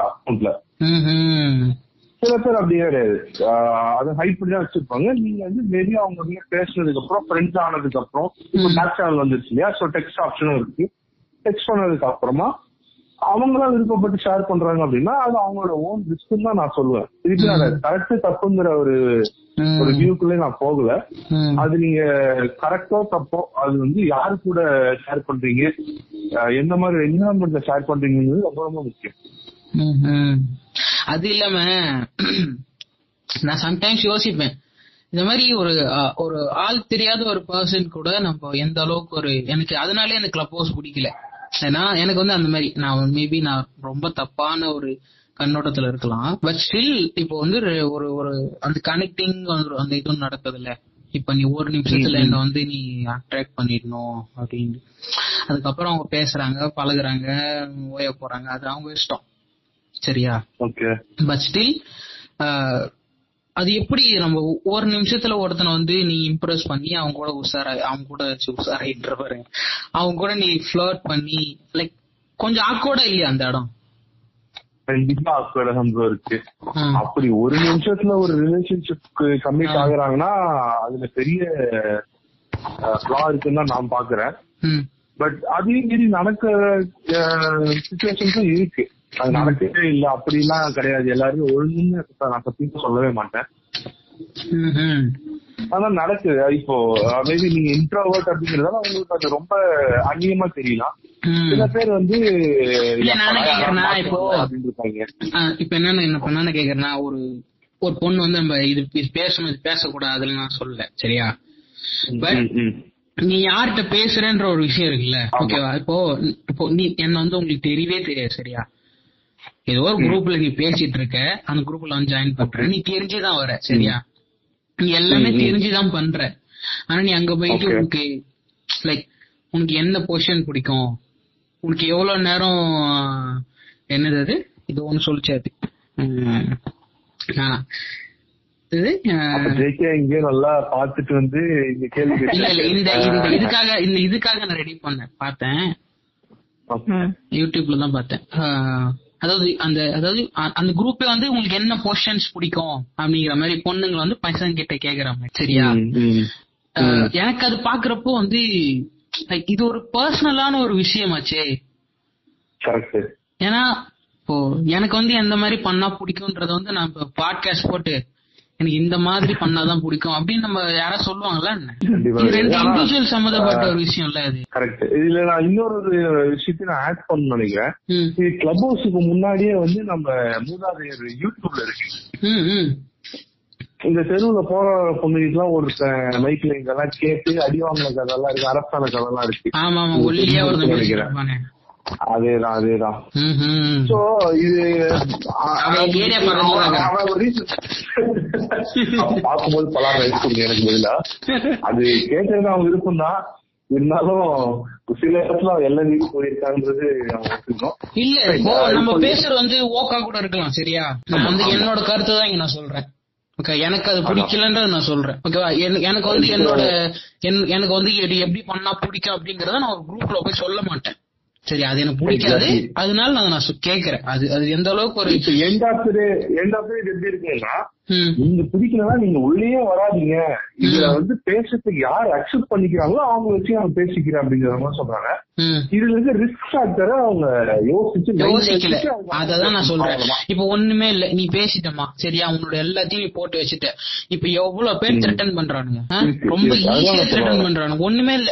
அக்கௌண்ட்ல. சில பேர் அப்படி கிடையாது. அதை ஹைட் பண்ணி தான் வச்சிருப்பாங்க. நீங்க வந்து மேபி அவங்க கிட்ட பேசினதுக்கு அப்புறம் ஃப்ரெண்ட்ஸ் ஆனதுக்கு அப்புறம் இப்போ பேக் சேனல் வந்துருச்சு இல்லையா? ஸோ டெக்ஸ்ட் ஆப்ஷனும் இருக்கு. டெக்ஸ்ட் பண்ணதுக்கு அப்புறமா அவங்களா விருப்பப்பட்டு ஷேர் பண்றாங்க அப்படின்னா அது அவங்களோட ஓன் ரிஸ்க் தான் நான் சொல்லுவேன். அதை கரெக்ட் தப்புங்கிற ஒரு. ஒரு வியூக்குள்ளே நான் போகல. அது நீங்க கரெக்டோ தப்போ அது வந்து யாரு கூட ஷேர் பண்றீங்க? எந்த மாதிரி என்விரான்மெண்ட்ல ஷேர் பண்றீங்கிறது ரொம்ப ரொம்ப முக்கியம். அது இல்லாம நான் சம்டைம்ஸ் யோசிப்பேன். இந்த மாதிரி ஒரு ஒரு ஆள் தெரியாத ஒரு பர்சன் கூட நம்ம எந்த அளவுக்கு ஒரு எனக்கு அதனாலே எனக்கு கிளப் ஹவுஸ் பிடிக்கல. ஏன்னா எனக்கு வந்து அந்த மாதிரி நான் மேபி நான் ரொம்ப தப்பான ஒரு கண்ணோட்டத்துல இருக்கலாம். பட் ஸ்டில் இப்போ வந்து ஒரு- ஒரு அந்த கனெக்டிங் அந்த இதுவும் நடக்குது இல்ல இப்ப நீ ஒரு நிமிஷத்துல என்ன வந்து நீ அட்ராக்ட் பண்ணிடணும் அப்படின்னு. அதுக்கப்புறம் அவங்க பேசுறாங்க பழகுறாங்க ஓய போறாங்க. அது அவங்க இஷ்டம். சரியா? ஓகே. பட் ஸ்டில் அது எப்படி நம்ம ஒரு நிமிஷத்துல ஒருத்தனை வந்து நீ இம்ப்ரெஸ் பண்ணி அவங்க கூட உஷாரா அவங்க கூட உஷாராயின்ற பாருங்க அவங்க கூட நீ ஃபிளர்ட் பண்ணி லைக் கொஞ்சம் ஆக்கோட இல்லையா அந்த இடம்? கண்டிப்பா அக்கடகம் இருக்கு. அப்படி ஒரு நிமிஷத்துல ஒரு ரிலேஷன்ஷிப்க்கு கம்மிட் ஆகுறாங்கன்னா அதுல பெரிய ஃபிளா இருக்குன்னு தான் நான் பாக்குறேன். பட் அதையும் மீறி நடக்கிற சுச்சுவேஷன்ஸும் இருக்கு. அது நடக்கவே இல்ல. அப்படிலாம் கிடையாது. எல்லாருமே ஒழுங்குன்னு நான் சத்தியமா சொல்லவே மாட்டேன். ஆனா நடக்குது. இப்போ மேபி நீங்க இன்ட்ரோவர்ட் அப்படிங்கறதால உங்களுக்கு அது ரொம்ப அந்நியமா தெரியலாம். சில பேர் வந்து இப்போ- இப்ப என்னன்னு என்ன என்னன்னு கேக்குறேன்னா ஒரு ஒரு பொண்ணு வந்து நம்ம இது பேசணும் இது பேசக்கூடாதுன்னு நான் சொல்லல சரியா? பட். நீ யார்கிட்ட பேசுறேன்ற ஒரு விஷயம் இருக்குல்ல. ஓகேவா இப்போ இப்போ நீ என்ன வந்து உங்களுக்கு தெரியவே தெரியாது சரியா? ஏதோ ஒரு குரூப்ல நீ பேசிட்டு இருக்க அந்த குரூப்ல வந்து ஜாயின் பண்ற நீ தெரிஞ்சுதான் வர சரியா? நீ எல்லாமே. தெரிஞ்சுதான் பண்ற. ஆனா நீ அங்க போயிட்டு. உனக்கு லைக் உனக்கு என்ன பொசிஷன் பிடிக்கும்? உனக்கு எவ்வளவு நேரம் என்னது அது? இது ஒண்ணு சொல்லிச்சு அது. உம், ஆ. இது அப்ப ஆ, ஜேகே இங்கே நல்லா பாத்துட்டு வந்து இல்ல இல்ல இந்த இதுக்காக இந்த இதுக்காக நான் ரெடி பண்ணேன். பார்த்தேன். யூடியூப்ல தான் பார்த்தேன். அதாவது அந்த அதாவது அந்த குரூப்பே வந்து உங்களுக்கு என்ன பொசிஷன்ஸ் பிடிக்கும் அப்படிங்கிற மாதிரி பொண்ணுங்க வந்து பசங்க கிட்ட கேக்குற மாதிரி சரியா? எனக்கு அது பாக்குறப்போ வந்து like இது ஒரு பர்சனலான ஒரு விஷயமாச்சே. ஏன்னா இப்போ எனக்கு வந்து எந்த மாதிரி பண்ணா பிடிக்கும்ன்றத வந்து நான் இப்போ பாட்காஸ்ட் போட்டு எனக்கு இந்த மாதிரி பண்ணாதான் பிடிக்கும் அப்படின்னு நம்ம யாரா சொல்லுவாங்கல்ல என்ன? கண்டிப்பா. இது ரெண்டு ஆனா, இண்டிவிஜுவல் சம்மந்தப்பட்ட ஒரு விஷயம் இல்ல அது. Correct. இதுல நான் இன்னொரு விஷயத்தையும் நான் ஆட் பண்ண நினைக்கிறேன். இது கிளப் ஹவுஸுக்கு முன்னாடியே வந்து நம்ம மூதாதையர் யூடியூப்ல இருக்கு. இந்த தெருவுல போற பொண்ணுகிட்டலாம் ஒரு மைக்ல இதெல்லாம் கேட்டு அடி வாங்கின இருக்கு அரசான கதெல்லாம் இருக்கு. ஆமா ஒல்லியா ஒரு தம்பி நினைக்கிறேன். அதேதான் அதேதான். சோ இது பார்க்கும்போது பலார் ரைஸ் கொடுங்க எனக்கு பதிலா. அது கேட்கறது அவங்க விருப்பம் தான் இருந்தாலும் சில இடத்துல போயிருக்கான்றது அவங்க ஒத்துக்கணும். இல்ல நம்ம பேசுறது வந்து ஓக்கா கூட இருக்கலாம் சரியா? நான் வந்து என்னோட கருத்து தான் இங்க நான் சொல்றேன். ஓகே எனக்கு அது பிடிக்கலன்றது நான் சொல்றேன். ஓகேவா எனக்கு வந்து என்னோட என்- எனக்கு வந்து எப்படி பண்ணா பிடிக்கும் அப்படிங்கறத நான் ஒரு குரூப்ல போய் சொல்ல மாட்டேன். சரி அது எனக்கு பிடிக்காது. அதனால நான் நான் கேக்குறேன் அது அது எந்த அளவுக்கு ஒரு இப்ப end of end of day எப்படி இருக்குன்னா நீங்க பிடிக்கலன்னா நீங்க உள்ளேயே வராதீங்க. இதுல வந்து பேசுறதுக்கு யார் அக்செப்ட் பண்ணிக்கிறாங்களோ அவங்க வச்சு அவங்க பேசிக்கிறேன் அப்படிங்கிற மாதிரி சொல்றாங்க. இதுல இருக்க ரிஸ்க் ஃபேக்டரை அவங்க யோசிச்சு யோசிக்கல. அததான் நான் சொல்றேன். இப்ப ஒண்ணுமே இல்ல. நீ பேசிட்டமா சரியா? உன்னோட எல்லாத்தையும் நீ போட்டு வச்சுட்ட இப்ப எவ்வளவு பேர் த்ரெட்டன் பண்றானுங்க? ரொம்ப ஈஸியா த்ரெட்டன். பண்றானுங்க. ஒண்ணுமே இல்ல.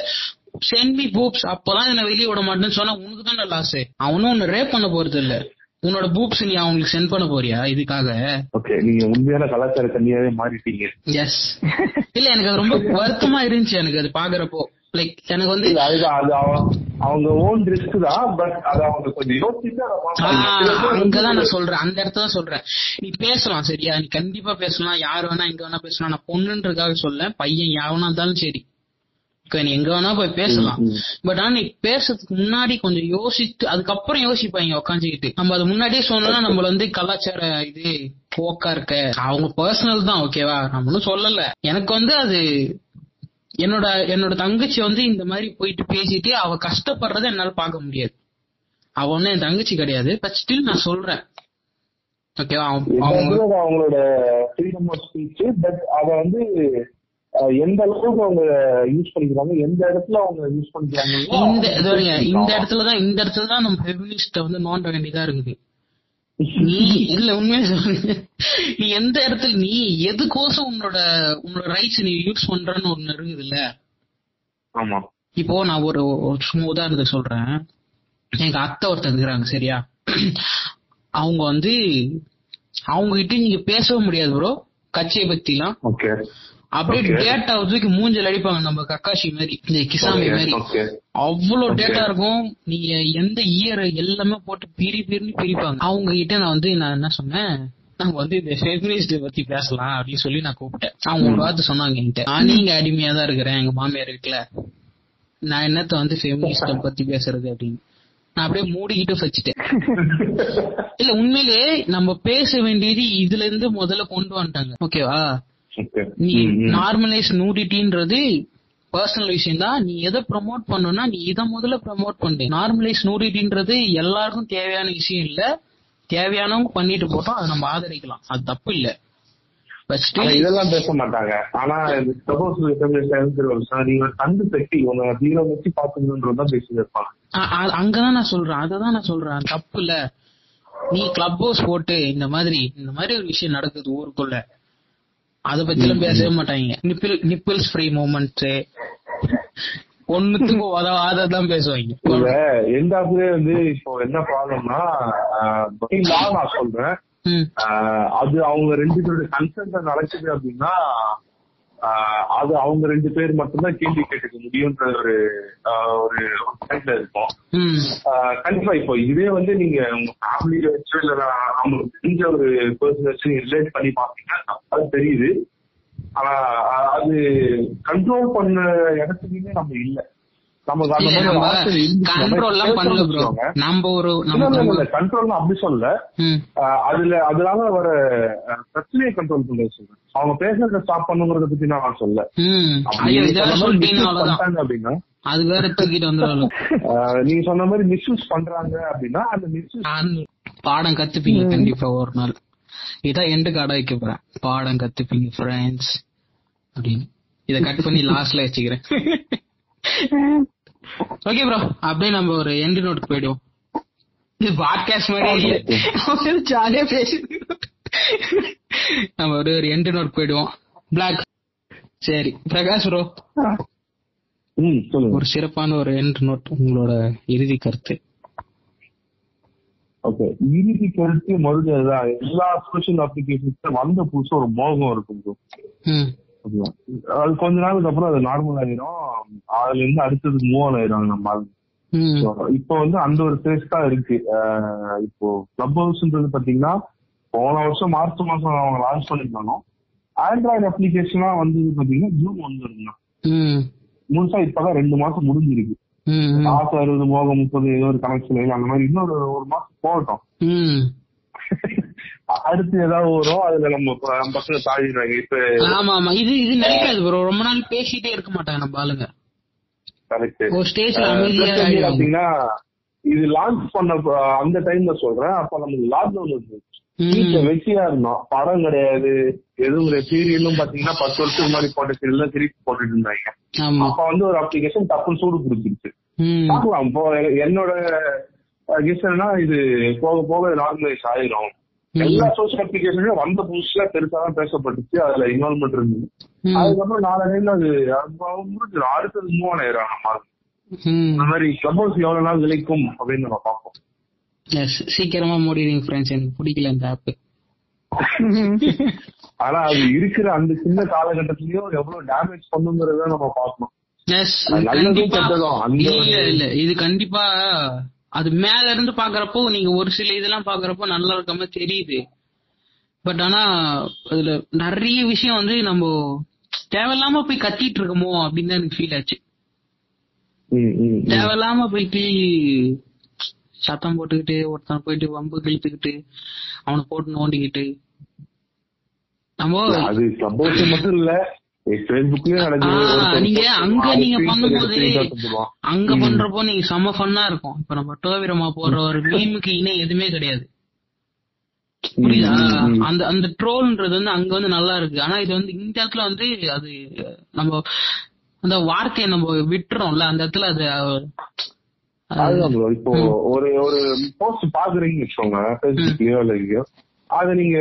சென்ட் மீ பூப்ஸ் அப்பதான் என்ன வெளிய விட மாட்டேன்னு சொன்னா உனக்கு தானே லாஸ் அவனும் உன்னை ரேப் பண்ண போறது இல்ல உன்னோட பூப்ஸ் நீ அவங்களுக்கு சென்ட் பண்ண போறியா? இதுக்காக. ஓகே நீங்க உண்மையான கலாச்சார கன்னியாவே மாறிட்டீங்க. எஸ் இல்ல எனக்கு அது ரொம்ப வருத்தமா இருந்துச்சு எனக்கு அது பாக்குறப்போ. லைக் எனக்கு வந்து அதுதான் அது அவ- அவங்க ஓன் ரிஸ்க் தான் பட் அத அவங்க கொஞ்சம் யோசிச்சு அங்கதான் நான் சொல்றேன். அந்த இடத்துல சொல்றேன். நீ பேசலாம் சரியா? நீ கண்டிப்பா பேசலாம். யார் வேணா எங்க வேணா பேசலாம். நான் பொண்ணுன்றதுக்காக சொல்ல பையன் யாவனா இருந்தாலும் சரி. எங்க வேணா போய் பேசலாம். பட் ஆனா நீ பேசுறதுக்கு முன்னாடி கொஞ்சம் யோசித்து அதுக்கப்புறம் யோசிப்பாங்க உட்காந்துக்கிட்டு நம்ம அது முன்னாடியே சொன்னோம்னா நம்மள வந்து கலாச்சார இது போக்கா இருக்க. அவங்க பர்சனல் தான் ஓகேவா நம்ம ஒன்னும் சொல்லல. எனக்கு வந்து அது என்னோட என்னோட தங்கச்சி வந்து இந்த மாதிரி போயிட்டு பேசிட்டு அவ கஷ்டப்படுறத என்னால பார்க்க முடியாது. அவ ஒன்னும் என் தங்கச்சி கிடையாது பட் ஸ்டில் நான் சொல்றேன். ஓகேவா அவங்களோட ஃப்ரீடம் ஆஃப் ஸ்பீச் பட் அத வந்து எந்த அளவுக்கு அவங்க யூஸ் பண்ணிக்கிறாங்க எந்த இடத்துல அவங்க யூஸ் பண்ணிக்கிறாங்க இந்த இந்த இடத்துலதான் இந்த இடத்துல தான் நம்ம ஃபெமினிஸ்ட வந்து நோண்ட வேண்டியதா இருக்குது. *laughs* நீ இல்ல உண்மையா சொல்லுங்க நீ எந்த இடத்துல நீ எதுக்கோசம் உன்னோட உன்னோட ரைட்ஸ் நீ யூஸ் பண்றன்னு ஒண்ணு இருக்குது இல்ல ஆமா. இப்போ நான் ஒரு சும்மா உதாரணத்துக்கு சொல்றேன். எங்க அத்தை ஒருத்தர் இருக்கிறாங்க சரியா? அவங்க வந்து அவங்க கிட்ட நீங்க பேசவே முடியாது ப்ரோ கட்சியை பத்திலாம். ஓகே அப்படியே. டேட்டா தூக்கி மூஞ்சல் அடிப்பாங்க நம்ம கக்காஷி மாதிரி இந்த கிசாமி மாதிரி. அவ்வளவு. டேட்டா இருக்கும். நீங்க எந்த இயர் எல்லாமே போட்டு பிரி பிரின்னு பிரிப்பாங்க. அவங்க கிட்ட நான் வந்து நான் என்ன சொன்னேன்? நாங்க வந்து இந்த ஃபெமினிஸ்ட் பத்தி பேசலாம் அப்படின்னு சொல்லி நான் கூப்பிட்டேன். அவங்க ஒரு வார்த்தை சொன்னாங்க என்கிட்ட. நான் நீங்க அடிமையா தான் இருக்கிறேன். எங்க மாமியார் இருக்குல்ல நான் என்னத்த வந்து ஃபெமினிஸ்ட பத்தி பேசுறது அப்படின்னு. நான் அப்படியே மூடிக்கிட்டு வச்சுட்டேன். *laughs* இல்ல உண்மையிலே நம்ம பேச வேண்டியது இதுல இருந்து முதல்ல கொண்டு வந்துட்டாங்க. ஓகேவா ஓகே நீ நார்மலைஸ் நூடிட்டின்றது பர்சனல் விஷயம் தான் நீ எதை ப்ரமோட் பண்ணணும்னா நீ இதை முதல்ல ப்ரமோட் பண்ணு. நார்மலைஸ் நூடிட்டின்றது எல்லாருக்கும் தேவையான விஷயம் இல்ல. தேவையானவங்க பண்ணிட்டு போட்டோம் அதை நம்ம ஆதரிக்கலாம். அது தப்பு இல்ல. இதெல்லாம் பேச மாட்டாங்க. ஆனா சப்போஸ் கண்டு தட்டி உங்க தீவிரம் வச்சு பாத்துக்கணுன்றதான் பேசி இருப்பாங்க. அங்கதான் நான் சொல்றேன். அததான் நான் சொல்றேன். தப்பு இல்ல. நீ கிளப் ஹவுஸ் போட்டு இந்த மாதிரி இந்த மாதிரி ஒரு விஷயம் நடக்குது ஊருக்குள்ள. அத பத்தி எல்லாம் பேசவே மாட்டாங்க. நிப்பிள் நிப்பிள்ஸ் ஃப்ரீ மூமெண்ட்ஸ் ஒண்ணுத்துக்கு உதவாதான் பேசுவாங்க. எந்த ஆஃப்லயே வந்து இப்போ என்ன ப்ராப்ளம்னா நான் சொல்றேன். அது அவங்க ரெண்டு பேரோட கன்சென்ட் நடக்குது அப்படின்னா அது அவங்க ரெண்டு பேர் மட்டும்தான் கேள்வி கேட்டுக்க முடியும்ன்ற ஒரு ஒரு பாயிண்ட்ல இருக்கும். கண்டிப்பா இப்போ இதே வந்து நீங்க உங்க ஃபேமிலியில வச்சு இல்ல அவங்களுக்கு தெரிஞ்ச ஒரு பர்சன் வச்சு ரிலேட் பண்ணி பாத்தீங்கன்னா அது தெரியுது. ஆனா அது கண்ட்ரோல் பண்ண இடத்துலயுமே நம்ம இல்ல. கண்ட்ரோல் அப்படி சொல்லல. அதுல அதனால வர பிரச்சனையை கண்ட்ரோல் பண்ண சொல்றேன். அவங்க பேசுறத ஸ்டாப் பண்ணுங்கிறத பத்தி நான் சொல்ல அப்படின்னா. அது வேற தூக்கிட்டு வந்துடும் நீங்க சொன்ன மாதிரி மிஸ்யூஸ் பண்றாங்க அப்படின்னா அந்த மிஸ்யூஸ் பாடம் கத்துப்பீங்க கண்டிப்பா ஒரு நாள். இதான் எண்டு கார்டா வைக்க போறேன். பாடம் கத்துப்பீங்க ஃப்ரெண்ட்ஸ் அப்படின்னு. இத கட் பண்ணி லாஸ்ட்ல வச்சுக்கிறேன். ஓகே ப்ரோ அப்படியே நம்ம ஒரு எண்டு நோட் போயிடுவோம். இது பாட்காஸ்ட் மாதிரி ஜாலியா பேசிட்டு நம்ம ஒரு ஒரு எண்டு நோட் போயிடுவோம். பிளாக் சரி பிரகாஷ் ப்ரோ ஒரு சிறப்பான ஒரு எண்டு நோட் உங்களோட இறுதி கருத்து. ஓகே இறுதி கருத்து மறுபடியும் எல்லா சோஷியல் அப்ளிகேஷன்ஸ் வந்த புதுசு ஒரு மோகம் இருக்கும் bro. ம். அதுதான். அது கொஞ்ச நாளுக்கு அப்புறம் அது நார்மல் ஆயிரும். அதுல இருந்து அடுத்தது மூவ் ஆயிரும் நம்ம இப்போ வந்து அந்த ஒரு ஃபேஸ் தான் இருக்கு. இப்போ கிளப் ஹவுஸ்ன்றது பாத்தீங்கன்னா போன வருஷம் மார்ச் மாசம் அவங்க லான்ச் பண்ணிருந்தாங்க ஆண்ட்ராய்டு அப்ளிகேஷனா வந்து பாத்தீங்கன்னா ஜூன் ஒன்று ம். முழுசா இப்பதான் ரெண்டு மாசம் முடிஞ்சிருக்கு. ஆசை அறுபது மோகம் முப்பது ஏதோ ஒரு கனெக்ஷன் அந்த மாதிரி இன்னொரு ஒரு மாசம் போகட்டும். *laughs* அடுத்து ஏதாவது வரும் அதுல நம்ம பசங்க தாழிடுறாங்க இப்ப ஆமா ஆமா இது இது நினைக்காது ப்ரோ ரொம்ப நாள் பேசிட்டே இருக்க மாட்டாங்க நம்ம ஆளுங்க. பாத்தீங்கன்னா இது லான்ச் பண்ண அந்த டைம்ல சொல்றேன். அப்ப நமக்கு லாக்டவுன் இருந்துச்சு. வீட்டுல வெட்டியா இருந்தோம். படம் கிடையாது. எதுவும் சீரியலும் பாத்தீங்கன்னா பத்து வருஷத்துக்கு முன்னாடி போட்ட சீரியல் திருப்பி போட்டுட்டு இருந்தாங்க. அப்ப வந்து ஒரு அப்ளிகேஷன் டப்புன்னு சூடு பிடிச்சிருச்சு. ம். பார்க்கலாம். இப்போ என்னோட கெஸ்ட்னா இது போக போக நார்மலைஸ் ஆயிரும். எல்லா சோசியல் அப்ளிகேஷனும் வந்த புதுசுல பெருசா தான் பேசப்பட்டுச்சு. அதுல இன்வால்மெண்ட் இருந்தது. அதுக்கப்புறம் நாலு அது அது முடிஞ்சு அடுத்தது மூவ் ஆயிரும். நம்ம ம். இந்த மாதிரி கிளப் ஹவுஸ் எவ்வளவு நாள் நிலைக்கும் அப்படின்னு நம்ம பார்ப்போம். சீக்கிரமா மூடிடுங்க ஃப்ரெண்ட்ஸ் எனக்கு பிடிக்கல இந்த ஆப் *laughs* ஆனா அது இருக்கிற அந்த சின்ன காலகட்டத்திலயும் எவ்வளவு டேமேஜ் பண்ணுங்கிறத நம்ம பார்க்கணும். அது நல்லதும் கெட்டதும். அந்த இல்ல இது கண்டிப்பா அது மேல இருந்து பாக்குறப்போ நீங்க ஒரு சில இதெல்லாம் பாக்குறப்போ நல்லா இருக்க மாதிரி தெரியுது. பட் ஆனா அதுல நிறைய விஷயம் வந்து நம்ம தேவையில்லாம போய் கத்திட்டு இருக்கோமோ அப்படின்னு தான் எனக்கு ஃபீல் ஆச்சு. தேவையில்லாம போயிட்டு சத்தம் போட்டுக்கிட்டு ஒருத்தன் போயிட்டு வம்பு கிழித்துக்கிட்டு அவனை போட்டு நோண்டிக்கிட்டு. நம்ம அது மட்டும் இல்ல நீங்க அங்க நீங்க பண்ணும்போது. அங்க. பண்றப்போ நீங்க செம்ம ஃபன்னா இருக்கும் இப்ப நம்ம டோவிரமா போடுற ஒரு மீமுக்கு இணை எதுவுமே கிடையாது புரியுதா. அந்த அந்த ட்ரோல்ன்றது வந்து அங்க வந்து நல்லா இருக்கு ஆனா இது வந்து இந்த இடத்துல வந்து அது நம்ம அந்த வார்த்தையை நம்ம விட்டுறோம்ல அந்த இடத்துல அது அதுதான். இப்போ ஒரு ஒரு போஸ்ட் பாக்குறீங்கன்னு வச்சுக்கோங்க அதை நீங்க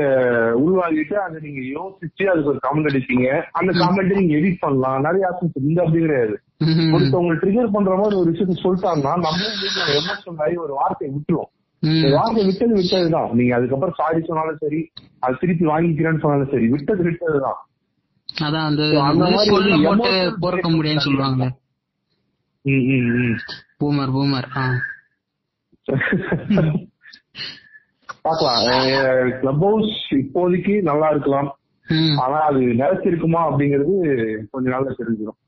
உருவாக்கிட்டு அதை நீங்க யோசிச்சு அதுக்கு ஒரு கமெண்ட் அடிப்பீங்க. அந்த கமெண்ட் நீங்க எடிட் பண்ணலாம். நிறைய ஆப்ஷன்ஸ் இந்த அப்படி கிடையாது. ஒருத்தவங்க ட்ரிகர் பண்ற மாதிரி ஒரு விஷயத்த சொல்லிட்டாங்கன்னா நம்மளே எமோஷனல் ஆகி ஒரு வார்த்தையை விட்டுருவோம். வார்த்தை விட்டது விட்டதுதான். நீங்க அதுக்கப்புறம் சாரி சொன்னாலும் சரி அது திருப்பி வாங்கிக்கிறேன்னு சொன்னாலும் சரி விட்டது விட்டதுதான். அதான் அந்த சொல்ல போட்டு பொறுக்க முடியும்னு சொல்லுவாங்க. Boomer boomer. *laughs* ஆ பார்க்கலாம். கிளப் ஹவுஸ் இப்போதைக்கு நல்லா இருக்கலாம். ஆனா அது நிலைச்சிருக்குமா அப்படிங்கிறது கொஞ்ச நாள்ல தெரிஞ்சிடும்.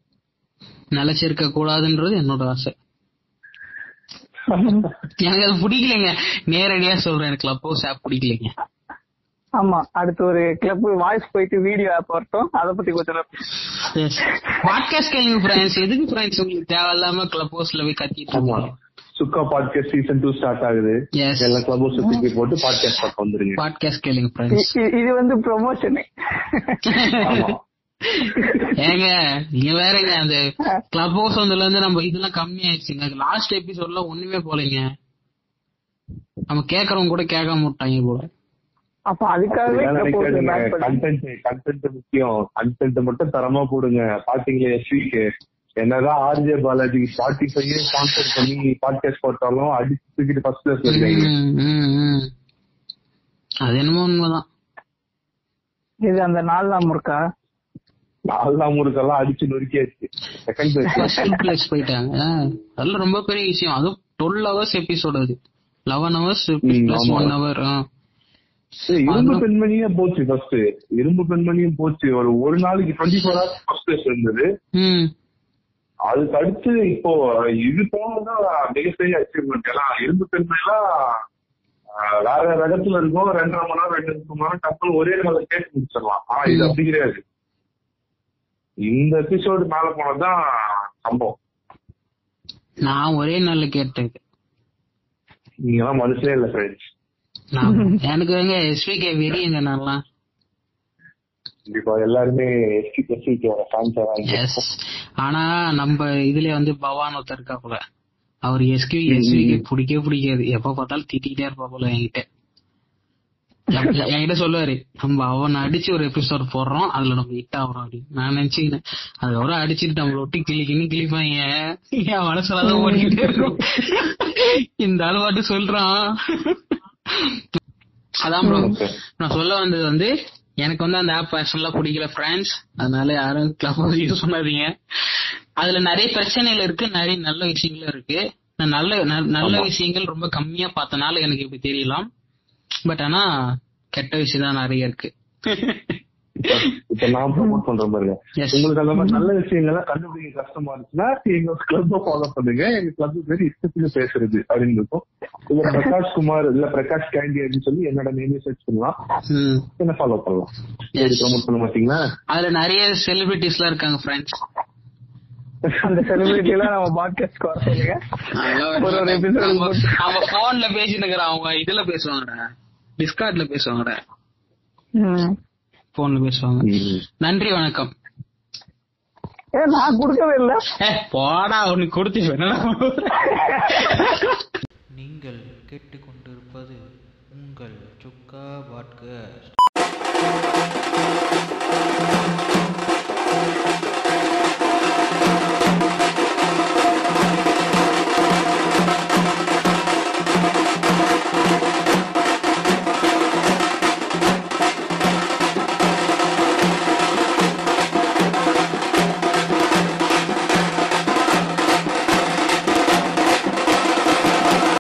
நிலைச்சிருக்க கூடாதுன்றது என்னோட ஆசை. எனக்கு அது பிடிக்கலைங்க. நேரடியா சொல்றேன் எனக்கு கிளப் ஹவுஸ் ஆப் பிடிக்கலைங்க. ஆமா அடுத்து ஒரு கிளப் வாய்ஸ் போயிட்டு வீடியோ ஆப் வரட்டும். அத பத்தி கொஞ்சம் பாட்காஸ்ட் கேளுங்க ஃப்ரெண்ட்ஸ் எதுக்கு ஃப்ரெண்ட்ஸ் உங்களுக்கு தேவையில்லாம கிளப் ஹவுஸ்ல போய் கத்திட்டு ஆமா. இருக்கீங்க? சுக்கா பாட்காஸ்ட் சீசன் டூ ஸ்டார்ட் ஆகுது. Yes. எல்லா கிளப் ஹவுஸ் தூக்கி போட்டு பாட்காஸ்ட் பார்க்க வந்துருங்க. பாட்காஸ்ட் கேளுங்க ஃப்ரெண்ட்ஸ் இது வந்து ப்ரொமோஷன் ஆமா. ஏங்க நீங்க வேறங்க அந்த கிளப் ஹவுஸ் வந்ததுல இருந்து நம்ம இதெல்லாம் கம்மி ஆயிடுச்சுங்க லாஸ்ட் எபிசோட்ல ஒண்ணுமே போலீங்க. நம்ம கேக்குறவங்க கூட கேட்காம விட்டாங்க போல. அப்ப அதுக்காகவே content content முக்கியம். கண்டென்ட் மட்டும் தரமா போடுங்க. பாத்தீங்களா எஸ்விக்கு என்னதான் ஆர்ஜே பாலாஜி ஸ்பாட்டிஃபையே ஸ்பான்சர் பண்ணி பாட்காஸ்ட் போட்டாலும் அடிச்சு தூக்கிட்டு ஃபர்ஸ்ட் பிளேஸ்ல இருக்காங்க. அது என்னமோ உண்மைதான். இது அந்த நாலாம் இருக்கா நாலாம் ஊருக்கெல்லாம் அடிச்சு நொறுக்கியாச்சு. செகண்ட் பிளேஸ் ஃபர்ஸ்ட் பிளேஸ் போயிட்டாங்க. அதெல்லாம் ரொம்ப பெரிய விஷயம். அதுவும் டுவெல் ஹவர்ஸ் எபிசோட் அது. Eleven hours plus. One hour இரும்பு பெண்மணியும் போச்சு ஃபர்ஸ்ட் இரும்பு பெண்மணியும் போச்சு. ஒரு ஒரு நாளைக்கு twenty four hours first place இருந்தது. ம். அதுக்கு அடுத்து இப்போ இது போனதுதான் மிகப்பெரிய அச்சீவ்மெண்ட் எல்லாம் இரும்பு பெண்மையெல்லாம் ஆஹ், வேற ரகத்துல இருக்கும் ரெண்டரை மணி நேரம் ரெண்டு மணி நேரம் டக்குனு ஒரே நாள் கேட்டு முடிச்சிடலாம். ஆனா இது அப்படி கிடையாது. இந்த எபிசோடு மேல போனதுதான் சம்பவம். நான் ஒரே நாள்ல கேட்டேன். நீங்க எல்லாம் மனுஷனே இல்ல ஃப்ரெண்ட்ஸ் எனக்கு எங்க எஸ்விகே வெறியங்க நான்லாம் கண்டிப்பா எல்லாருமே எஸ்கி எஸ்கி ஃபேன்ஸ் எஸ் ஆனா நம்ம இதுல வந்து பவான் ஒருத்தர் இருக்கா போல. அவர் எஸ்கி எஸ்விக்கு பிடிக்கவே பிடிக்காது. எப்ப பார்த்தாலும் திட்டிக்கிட்டே இருப்பா போல என்கிட்ட. என்- என்கிட்ட சொல்லுவாரு நம்ம அவனை அடிச்சு ஒரு எபிசோட் போடுறோம் அதுல நம்ம ஹிட் ஆகுறோம் அப்படின்னு. நான் நினைச்சுக்கினேன் அதுக்கப்புறம் அடிச்சுட்டு நம்மள ஒட்டி கிளிக்கின்னு கிளிப்பாங்க என் மனசுலதான் ஓடிக்கிட்டே இருக்கும். இந்த ஆளு பாட்டு சொல்றான். அதான் நான் சொல்ல வந்தது வந்து எனக்கு வந்து அந்த ஆப் பர்சனலா பிடிக்கல ஃப்ரெண்ட்ஸ் அதனால யாரும் கிளப் யூஸ் பண்ணாதீங்க. அதுல நிறைய பிரச்சனைகள் இருக்கு நிறைய நல்ல விஷயங்களும் இருக்கு. நான் நல்ல நல்ல விஷயங்கள் ரொம்ப கம்மியா பார்த்தனால எனக்கு இப்படி தெரியலாம். பட் ஆனா கெட்ட விஷயம் தான் நிறைய இருக்கு. *laughs* இப்ப நான் ப்ரமோட் பண்றேன் பாருங்க. உங்களுக்கு அந்த மாதிரி நல்ல விஷயங்கள்லாம் கண்டுபிடிக்க கஷ்டமா இருந்துச்சுன்னா எங்க கிளப்ப ஃபாலோ பண்ணுங்க. எங்க கிளப் பேர் இஷ்டத்துக்கு பேசுறது அப்படின்னு இருக்கும். இல்ல பிரகாஷ் குமார் இல்ல பிரகாஷ் கேண்டி அப்படின்னு சொல்லி என்னோட நேமே சர்ச் பண்ணலாம். என்ன ஃபாலோ பண்ணலாம். ப்ரமோட் பண்ண மாட்டீங்களா? அதுல நிறைய செலிபிரிட்டிஸ் எல்லாம் இருக்காங்க ஃப்ரெண்ட்ஸ் அந்த செலிபிரிட்டி எல்லாம் நம்ம பாட்காஸ்ட் வர சொல்லுங்க. ஒரு ஒரு போட்டு. அவங்க போன்ல பேசிட்டு அவங்க இதுல பேசுவாங்கடா. டிஸ்கார்ட்ல பேசுவாங்கடா. போன்ல பேசுவாங்க. நன்றி வணக்கம். ஏ நான் கொடுக்கவே இல்ல. போடா உனக்கு கொடுத்து நீங்கள் கேட்டுக்கொண்டிருப்பது உங்கள் சுக்கா பாட்காஸ்ட்